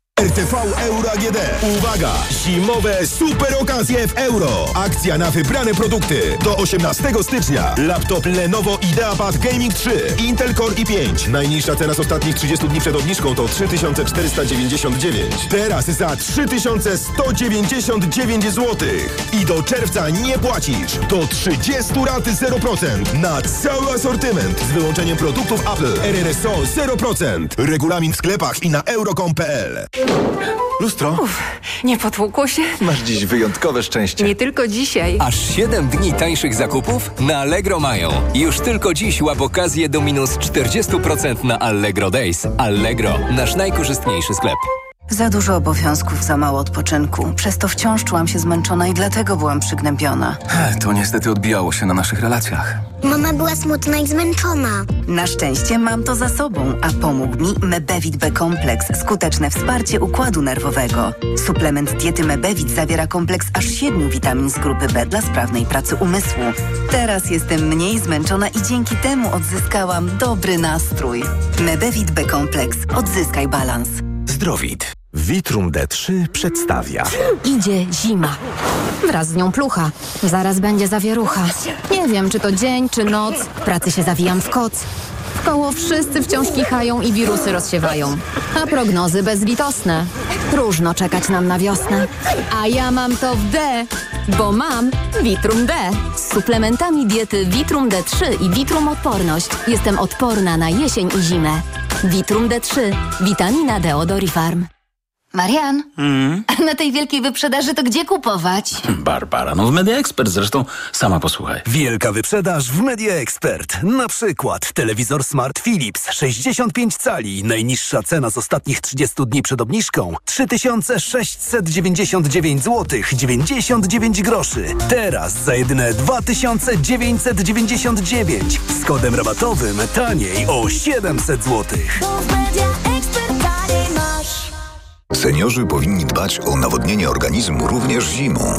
RTV Euro AGD. Uwaga! Zimowe super okazje w euro. Akcja na wybrane produkty. Do 18 stycznia. Laptop Lenovo IdeaPad Gaming 3. Intel Core i5. Najniższa cena z ostatnich 30 dni przed obniżką to 3499. Teraz za 3199 zł. I do czerwca nie płacisz. Do 30 rat 0%. Na cały asortyment. Z wyłączeniem produktów Apple. RRSO 0%. Regulamin w sklepach i na euro.com.pl. Lustro? Uf, nie potłukło się? Masz dziś wyjątkowe szczęście. Nie tylko dzisiaj. Aż 7 dni tańszych zakupów na Allegro mają. Już tylko dziś łap okazję do minus 40% na Allegro Days. Allegro, nasz najkorzystniejszy sklep. Za dużo obowiązków, za mało odpoczynku. Przez to wciąż czułam się zmęczona i dlatego byłam przygnębiona. To niestety odbijało się na naszych relacjach. Mama była smutna i zmęczona. Na szczęście mam to za sobą, a pomógł mi Mebevit B kompleks, skuteczne wsparcie układu nerwowego. Suplement diety Mebevit zawiera kompleks aż siedmiu witamin z grupy B dla sprawnej pracy umysłu. Teraz jestem mniej zmęczona i dzięki temu odzyskałam dobry nastrój. Mebevit B kompleks. Odzyskaj balans. Zdrowit. Vitrum D3 przedstawia. Idzie zima. Wraz z nią plucha. Zaraz będzie zawierucha. Nie wiem, czy to dzień, czy noc. W pracy się zawijam w koc. W koło wszyscy wciąż kichają i wirusy rozsiewają. A prognozy bezlitosne. Próżno czekać nam na wiosnę. A ja mam to w D, bo mam Vitrum D. Z suplementami diety Vitrum D3 i Vitrum Odporność jestem odporna na jesień i zimę. Vitrum D3. Witamina D od Orifarm. Marian, Mm. na tej wielkiej wyprzedaży to gdzie kupować? Barbara, no w Media Expert zresztą sama posłuchaj. Wielka wyprzedaż w Media Expert. Na przykład telewizor Smart Philips 65 cali. Najniższa cena z ostatnich 30 dni przed obniżką 3699 zł 99 groszy. Teraz za jedyne 2999 z kodem rabatowym taniej o 700 zł. Seniorzy powinni dbać o nawodnienie organizmu również zimą.